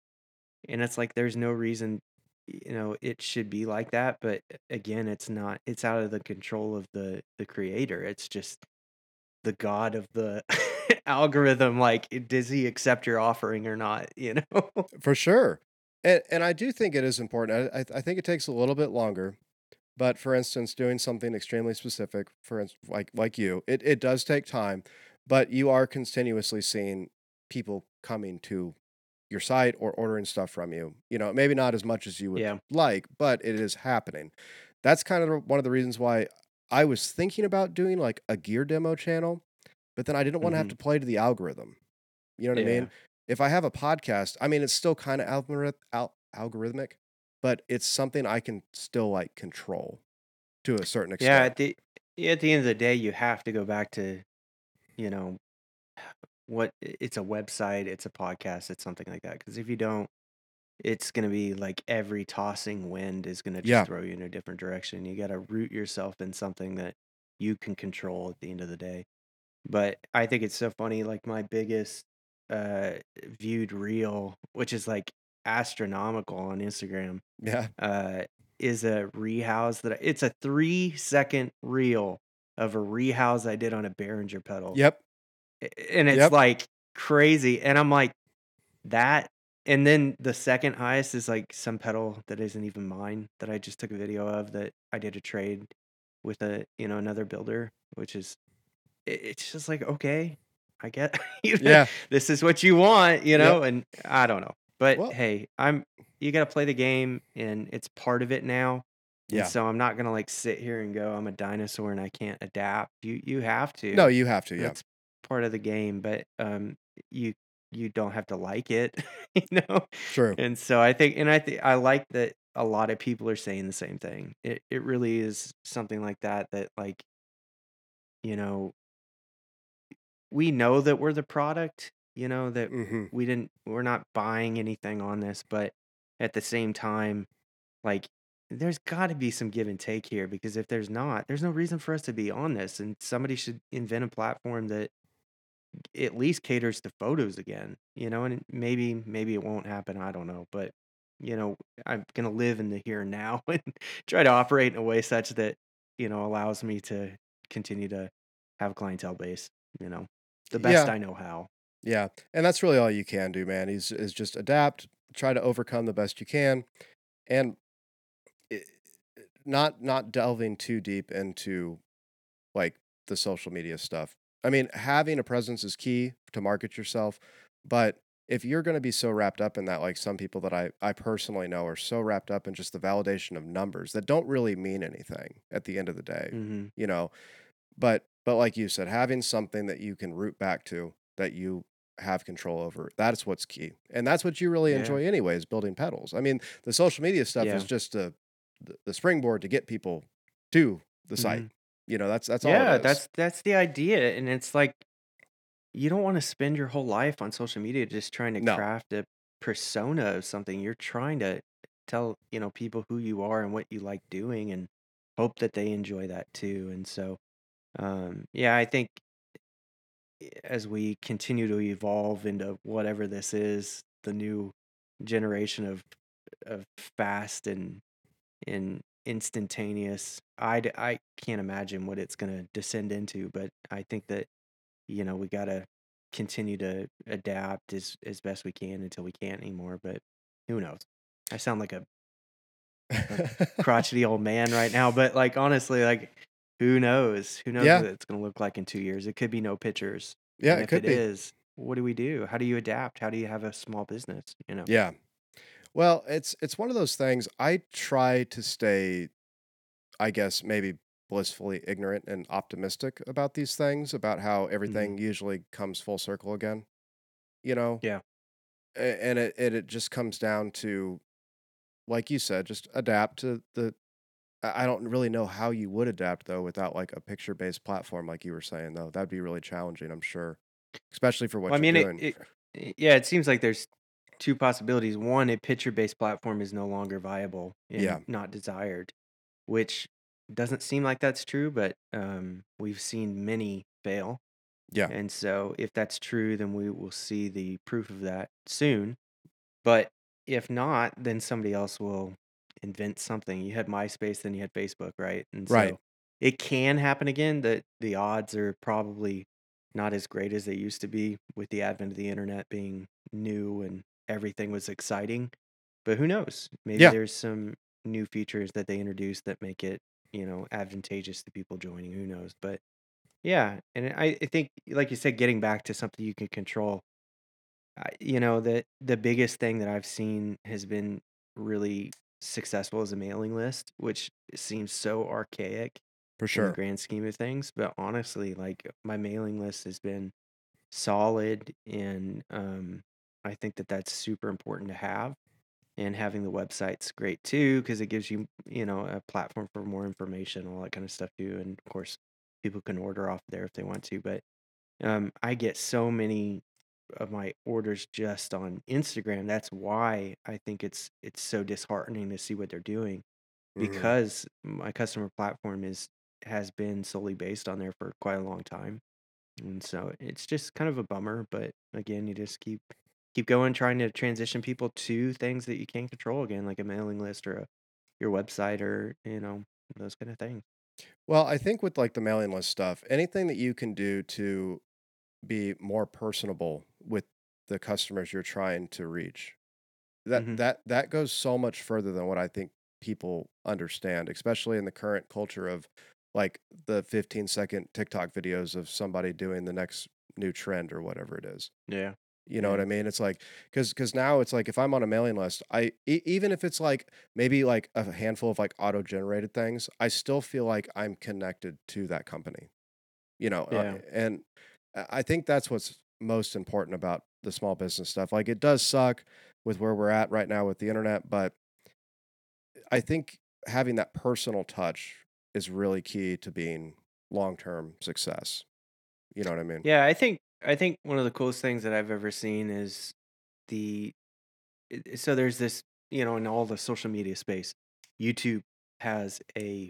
and it's like there's no reason you know it should be like that but again it's not it's out of the control of the the creator it's just the god of the algorithm like does he accept your offering or not you know For sure. And and I do think it is important. I I think it takes a little bit longer. But for instance, doing something extremely specific, for instance, like like you, it, it does take time, but you are continuously seeing people coming to your site or ordering stuff from you. You know, maybe not as much as you would yeah like, but it is happening. That's kind of one of the reasons why I was thinking about doing like a gear demo channel, but then I didn't want to have hmm to play to the algorithm. You know what I mean? If I have a podcast, I mean, it's still kind of algorith- al- algorithmic, but it's something I can still like control to a certain extent. yeah at the at the end of the day you have to go back to you know what it's a website it's a podcast it's something like that because if you don't it's going to be like every tossing wind is going to just Yeah. throw you in a different direction you got to root yourself in something that you can control at the end of the day. But I think it's so funny. Like my biggest uh viewed reel, which is like astronomical on Instagram, Yeah. uh, is a rehouse that I, it's a three second reel of a rehouse I did on a Behringer pedal. Yep. And it's Yep. like crazy. And I'm like, that. And then the second highest is like some pedal that isn't even mine that I just took a video of that I did a trade with a, you know, another builder, which is, it- it's just like, okay, I get, you know, Yeah. this is what you want, you Yep. know, and I don't know. But Well- hey, I'm, you got to play the game and it's part of it now. And Yeah. so I'm not gonna like sit here and go, I'm a dinosaur and I can't adapt. You you have to. No, you have to. Yeah. That's part of the game, but um you you don't have to like it, you know? True. And so I think and I think I like that a lot of people are saying the same thing. It it really is something like that that like you know we know that we're the product, you know, that hmm we didn't we're not buying anything on this, but at the same time, like there's got to be some give and take here because if there's not, there's no reason for us to be on this, and somebody should invent a platform that at least caters to photos again, you know. And maybe maybe it won't happen, I don't know, but you know, I'm gonna live in the here and now and try to operate in a way such that you know allows me to continue to have a clientele base, you know, the best Yeah. I know how. Yeah. And that's really all you can do, man. Is is just adapt, try to overcome the best you can, and not not delving too deep into like the social media stuff. I mean, having a presence is key to market yourself, but if you're going to be so wrapped up in that, like some people that I, I personally know are so wrapped up in just the validation of numbers that don't really mean anything at the end of the day, hmm you know. But but like you said, having something that you can root back to that you have control over, that's what's key. And that's what you really Yeah. enjoy anyways, building pedals. I mean, the social media stuff Yeah. is just a, the, the springboard to get people to the site. Mhm. You know, that's that's all yeah that's that's the idea and it's like you don't want to spend your whole life on social media just trying to No. craft a persona of something you're trying to tell you know people who you are and what you like doing and hope that they enjoy that too and so um yeah i think as we continue to evolve into whatever this is the new generation of of fast and and instantaneous I I can't imagine what it's going to descend into but i think that you know we got to continue to adapt as as best we can until we can't anymore but who knows i sound like a crotchety old man right now but like honestly like who knows who knows Yeah. what it's going to look like in 2 years it could be no pictures yeah, and it if could it be. is, what do we do? How do you adapt? How do you have a small business? You know. Yeah. Well, it's it's one of those things. I try to stay, I guess, maybe blissfully ignorant and optimistic about these things, about how mm-hmm. everything usually comes full circle again. You know? Yeah. And it it, it just comes down to, like you said, just adapt to the. I don't really know how you would adapt though without like a picture based platform, like you were saying though. That'd be really challenging, I'm sure, especially for what Well, I you're mean, doing. it, it, yeah, it seems like there's two possibilities. One, a picture-based platform is no longer viable and Yeah. not desired, which doesn't seem like that's true, but um, we've seen many fail. Yeah. And so, if that's true, then we will see the proof of that soon. But if not, then somebody else will invent something. You had MySpace, then you had Facebook, right? And Right. it can happen again. That the odds are probably not as great as they used to be with the advent of the internet being new and everything was exciting. But who knows? Maybe Yeah. there's some new features that they introduced that make it, you know, advantageous to people joining. Who knows? But yeah, and I, I think, like you said, getting back to something you can control. I, you know, the the biggest thing that I've seen has been really successful as a mailing list, which seems so archaic For in the sure. grand scheme of things. But honestly, like my mailing list has been solid, and um, I think that that's super important to have. And having the website's great too because it gives you, you know, a platform for more information, all that kind of stuff too. And of course, people can order off there if they want to. But um, I get so many of my orders just on Instagram. That's why I think it's it's so disheartening to see what they're doing Mhm. because my customer platform is has been solely based on there for quite a long time. And so it's just kind of a bummer, but again, you just keep keep going trying to transition people to things that you can't control again, like a mailing list or a, your website or, you know, those kind of things. Well, I think with like the mailing list stuff, anything that you can do to be more personable with the customers you're trying to reach, that hmm that that goes so much further than what I think people understand, especially in the current culture of like the 15 second TikTok videos of somebody doing the next new trend or whatever it is. Yeah. You know what I mean? It's like because because now it's like if I'm on a mailing list, I e- even if it's like maybe like a handful of like auto generated things, I still feel like I'm connected to that company. You know, uh, and I I think that's what's most important about the small business stuff. Like it does suck with where we're at right now with the internet, but I think having that personal touch is really key to being long term success. You know what I mean? Yeah. I think, I think one of the coolest things that I've ever seen is the, so there's this, you know, in all the social media space, YouTube has a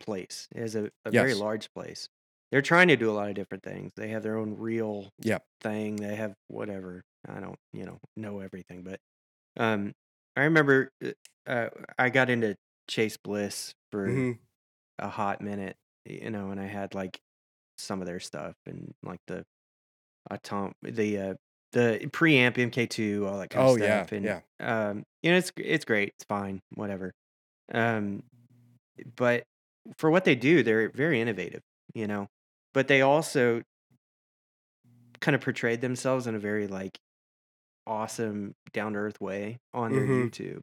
place, it has a, a very Yes. large place. They're trying to do a lot of different things. They have their own real Yeah. thing. They have whatever. I don't, you know, know everything, but um, I remember uh, uh, I got into Chase Bliss for hmm a hot minute, you know, and I had like some of their stuff and like the atom, the uh, the preamp MK2, all that kind of Oh yeah. stuff, and Yeah. um, you know, it's it's great, it's fine, whatever. Um, but for what they do, they're very innovative, you know. But they also kind of portrayed themselves in a very like awesome, down to earth way on their hmm YouTube.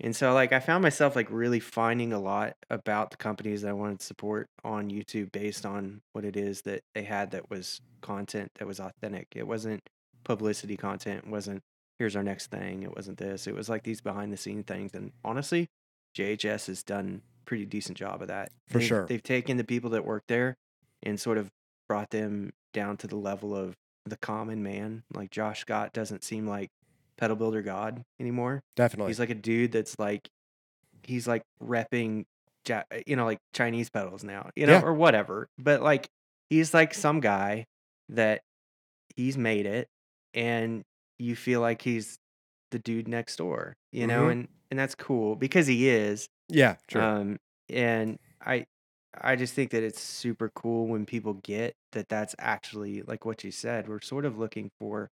And so like I found myself like really finding a lot about the companies that I wanted to support on YouTube based on what it is that they had that was content that was authentic. It wasn't publicity content, it wasn't here's our next thing, it wasn't this. It was like these behind the scene things and honestly, JHS has done a pretty decent job of that. For They've sure. they've taken the people that work there and sort of brought them down to the level of the common man. Like Josh Scott doesn't seem like pedal builder god anymore. Definitely. He's like a dude that's like he's like repping ja- you know like Chinese pedals now, you know, Yeah. or whatever. But like he's like some guy that he's made it and you feel like he's the dude next door, you know, hmm and and that's cool because he is. Yeah. True. Um and I I just think that it's super cool when people get that that's actually like what you said. We're sort of looking for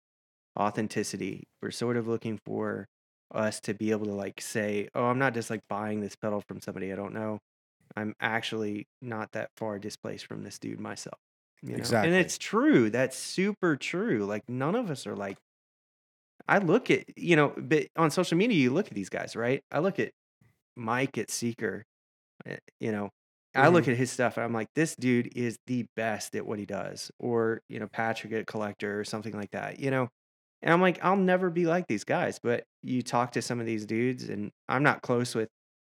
authenticity. We're sort of looking for us to be able to like say, "Oh, I'm not just like buying this pedal from somebody I don't know. I'm actually not that far displaced from this dude myself." You know? And it's true. That's super true. Like none of us are like I look at, you know, but on social media you look at these guys, right? I look at Mike at Seeker, eh, you know, I hmm look at his stuff and I'm like, this dude is the best at what he does. Or, you know, Patrick at Collector or something like that, you know? And I'm like, I'll never be like these guys. But you talk to some of these dudes, and I'm not close with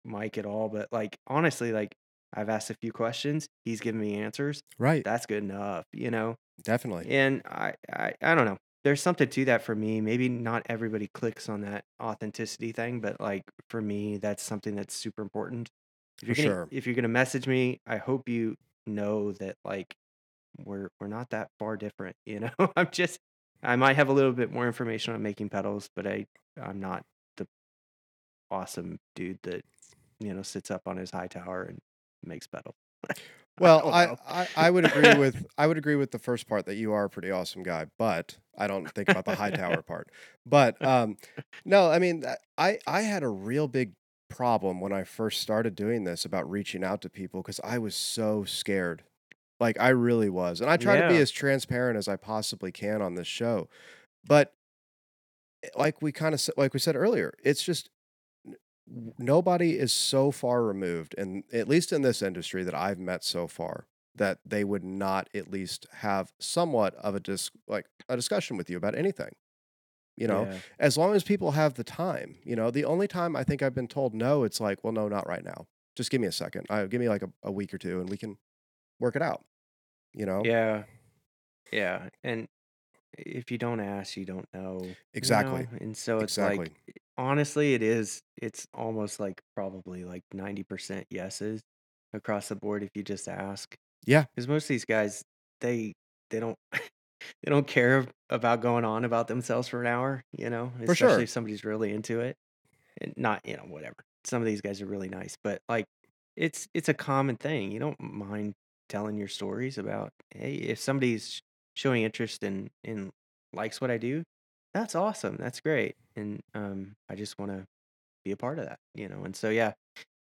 Mike at all, but like, honestly, like, I've asked a few questions. He's given me answers. Right. That's good enough, you know? Definitely. And I, I, I don't know. There's something to that for me. Maybe not everybody clicks on that authenticity thing, but like for me, that's something that's super important. If you're gonna sure. if you're gonna message me, I hope you know that like we're we're not that far different, you know? I'm just I might have a little bit more information on making pedals, but I I'm not the awesome dude that, you know, sits up on his high tower and makes pedals. Well, I. I I would agree with I would agree with the first part that you are a pretty awesome guy, but I don't think about the high tower part. But um, no, I mean I I had a real big problem when I first started doing this about reaching out to people because I was so scared. Like I really was, and I try to be as transparent as I possibly can on this show. But eh, like we kind of like we said earlier, it's just nobody is so far removed and at least in this industry that I've met so far that they would not at least have somewhat of a dis like a discussion with you about anything. You know, Yeah. as long as people have the time, you know, the only time I think I've been told no, it's like, well, no, not right now. Just give me a second. Uh, give me like a, a week or two and we can work it out, you know? Yeah. Yeah. And if you don't ask, you don't know, you Exactly. know? And so it's like, Exactly. Eh, honestly, it is, it's almost like probably like 90% yeses. across the board if you just ask. Yeah. Because most of these guys, they they don't they don't care about going on about themselves for an hour, you know, For especially sure. if somebody's really into it. And not, you know, whatever. Some of these guys are really nice, but like it's it's a common thing. You don't mind telling your stories about, hey, if somebody's showing interest in in likes what I do, that's awesome. That's great. And um I just want to be a part of that, you know. And so yeah,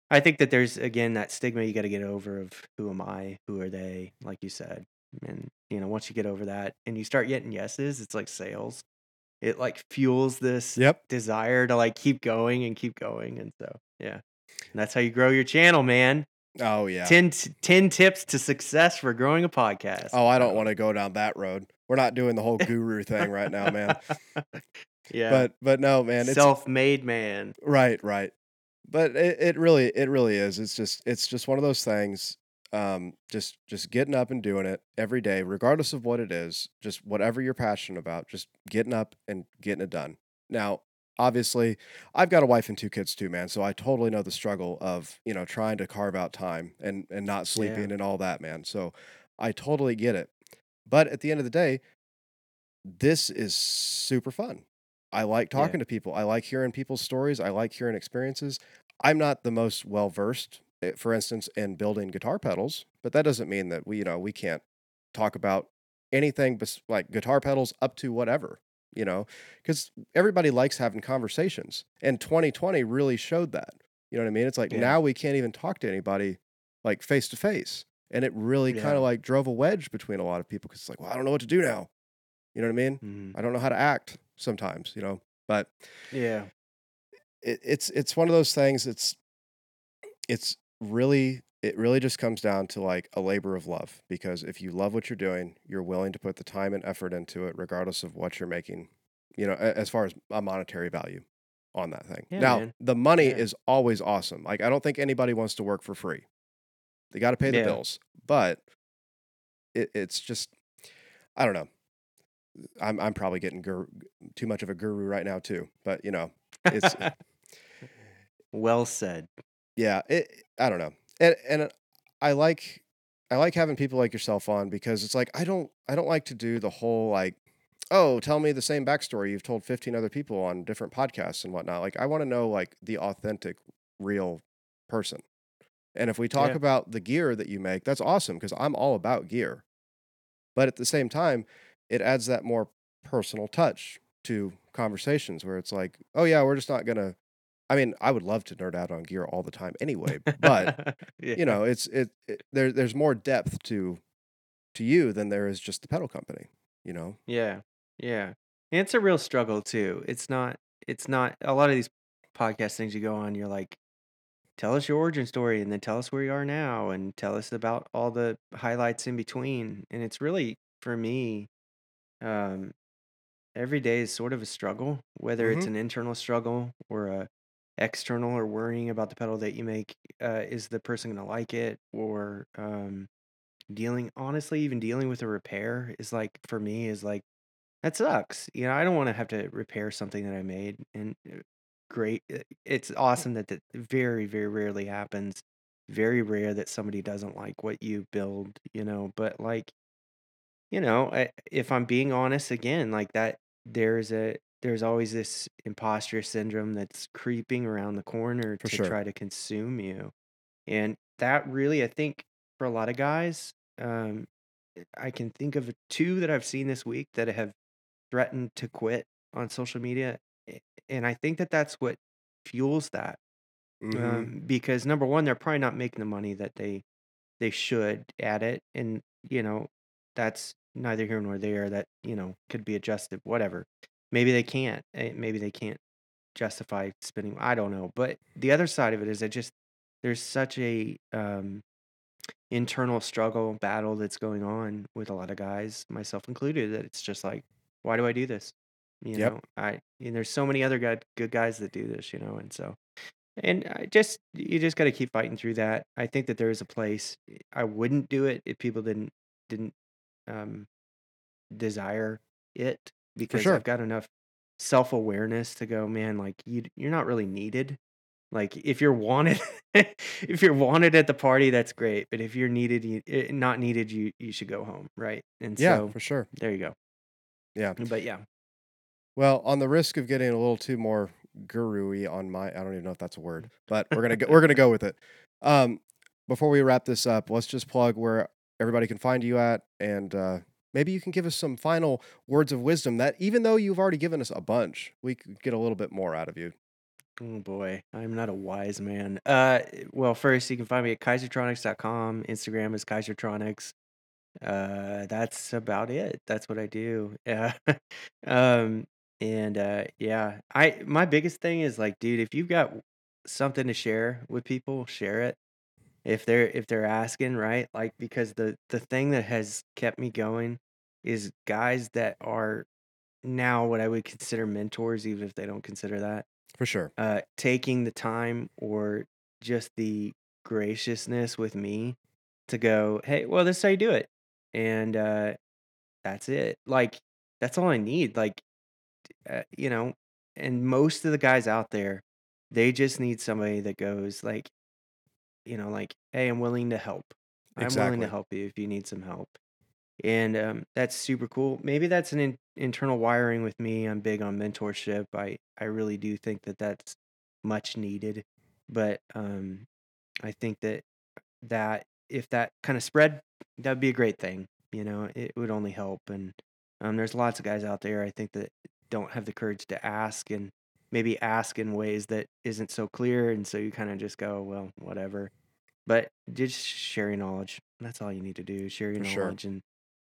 I think that there's again that stigma you got to get over of who am I, who are they, like you said. And you know, once you get over that and you start getting yeses, it's like sales. It like fuels this Yep. desire to like keep going and keep going. And so yeah. And that's how you grow your channel, man. Oh yeah. 10, t- 10 tips to success for growing a podcast. Oh, I don't want to go down that road. We're not doing the whole guru thing right now, man. yeah. But but no, man. It's Self-made man. right, right. But it, it really it really is. It's just it's just one of those things. Um, just just getting up and doing it every day, regardless of what it is. Just whatever you're passionate about. Just getting up and getting it done. Now, obviously, I've got a wife and two kids too, man. So I totally know the struggle of you know trying to carve out time and and not Yeah. sleeping and all that, man. So I totally get it. But at the end of the day, this is super fun. I like Yeah. talking to people. I like hearing people's stories. I like hearing experiences. I'm not the most well versed, eh, for instance, in building guitar pedals, but that doesn't mean that we, you know, we can't talk about anything bes- like guitar pedals up to whatever, you know, because everybody likes having conversations. And 2020 really showed that. You know what I mean? It's like Yeah. now we can't even talk to anybody like face to face. And it really kind of like drove a wedge between a lot of people because it's like, well, I don't know what to do now. You know what I mean? Mhm. I don't know how to act sometimes, you know. But Yeah. it, it's it's one of those things. It's it's really it really just comes down to like a labor of love because if you love what you're doing, you're willing to put the time and effort into it, regardless of what you're making. You know, as far as a monetary value on that thing. Yeah, now, man. the money Yeah. is always awesome. Like I don't think anybody wants to work for free. They got to pay the Yeah. bills, but it, it's just I don't know. I'm I'm probably getting gur- too much of a guru right now too, but you know, it's well said. Yeah, it I don't know. And and I like I like having people like yourself on because it's like I don't I don't like to do the whole like oh tell me the same backstory you've told 15 other people on different podcasts and whatnot. Like I want to know like the authentic, real person. And if we talk Yeah. about the gear that you make, that's awesome because I'm all about gear. But at the same time, it adds that more personal touch to conversations where it's like, oh yeah, we're just not gonna. I mean, I would love to nerd out on gear all the time anyway, but yeah. you know, it's it, it there. There's more depth to to you than there is just the pedal company. You know, Yeah. Yeah. And it's a real struggle too. It's not it's not a lot of these podcast things you go on, you're like, tell us your origin story and then tell us where you are now and tell us about all the highlights in between. And it's really for me, um, every day is sort of a struggle, whether it's Mhm. an internal struggle or a external or worrying about the pedal that you make. Uh, is the person gonna like it? Or um dealing honestly, even dealing with a repair is like for me is like that sucks. You know, I don't want to have to repair something that I made. And uh, great, uh, it's awesome that that very, very rarely happens. Very rare that somebody doesn't like what you build, you know. But like, you know, I, if I'm being honest again, like that, there's a there's always this imposter syndrome that's creeping around the corner For to sure. try to consume you, and that really, I think, for a lot of guys, um, I can think of two that I've seen this week that have threatened to quit on social media, and I think that that's what fuels that. hmm Um, because number one, they're probably not making the money that they they should at it, and you know that's neither here nor there. That you know could be adjusted, whatever. Maybe they can't. eh, Maybe they can't justify spending. I don't know. But the other side of it is, I just there's such a um, internal struggle battle that's going on with a lot of guys, myself included. That it's just like, why do I do this? You Yep. know, I and there's so many other good good guys that do this. You know, and so and I just you just got to keep fighting through that. I think that there is a place. I wouldn't do it if people didn't didn't um, desire it because sure. I've got enough self awareness to go, man. Like you, you're not really needed. Like if you're wanted, if you're wanted at the party, that's great. But if you're needed, you, eh, not needed, you you should go home, right? And Yeah, so for sure. there you go. Yeah. But yeah, Well, on the risk of getting a little too more guru-y on my I don't even know if that's a word, but we're gonna go, we're gonna go with it. Um, before we wrap this up, let's just plug where everybody can find you at, and uh, maybe you can give us some final words of wisdom. That even though you've already given us a bunch, we could get a little bit more out of you. Oh boy, I'm not a wise man. Uh, well, first you can find me at kaisertronics.com. Instagram is kaisertronics. Uh, that's about it. That's what I do. Yeah. um, and uh, yeah, I my biggest thing is like, dude, if you've got something to share with people, share it. If they're if they're asking, right? Like because the the thing that has kept me going is guys that are now what I would consider mentors, even if they don't consider that For sure. uh, taking the time or just the graciousness with me to go, hey, well, this is how you do it. And uh, that's it. Like, that's all I need. Like, uh, you know, and most of the guys out there, they just need somebody that goes, like, you know, like, hey, I'm willing to help. I'm willing to help you if you need some help. And um, that's super cool. Maybe that's an in- internal wiring with me. I'm big on mentorship. I, I really do think that that's much needed. But um, I think that that if that kind of spread, that'd be a great thing. You know, it would only help. And um, there's lots of guys out there I think that don't have the courage to ask and maybe ask in ways that isn't so clear. And so you kind of just go, well, whatever. But just share your knowledge. That's all you need to do. Share your For sure. knowledge, and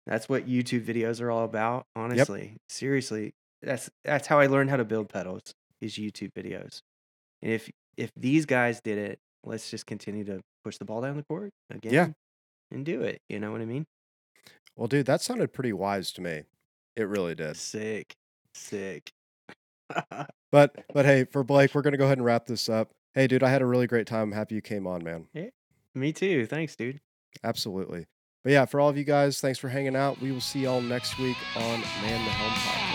that's what YouTube videos are all about. Yep. Honestly, seriously, that's that's how I learned how to build pedals. Is YouTube videos. And if if these guys did it, let's just continue to push the ball down the court again Yeah. again and do it. You know what I mean? Well, dude, that sounded pretty wise to me. It really did. Sick, sick. But but hey, for Blake, we're gonna go ahead and wrap this up. Hey, dude, I had a really great time. I'm happy you came on, man. yeah, me too. Thanks, dude. Absolutely. But yeah, for all of you guys, thanks for hanging out. We will see y'all next week on Man the Helm Podcast.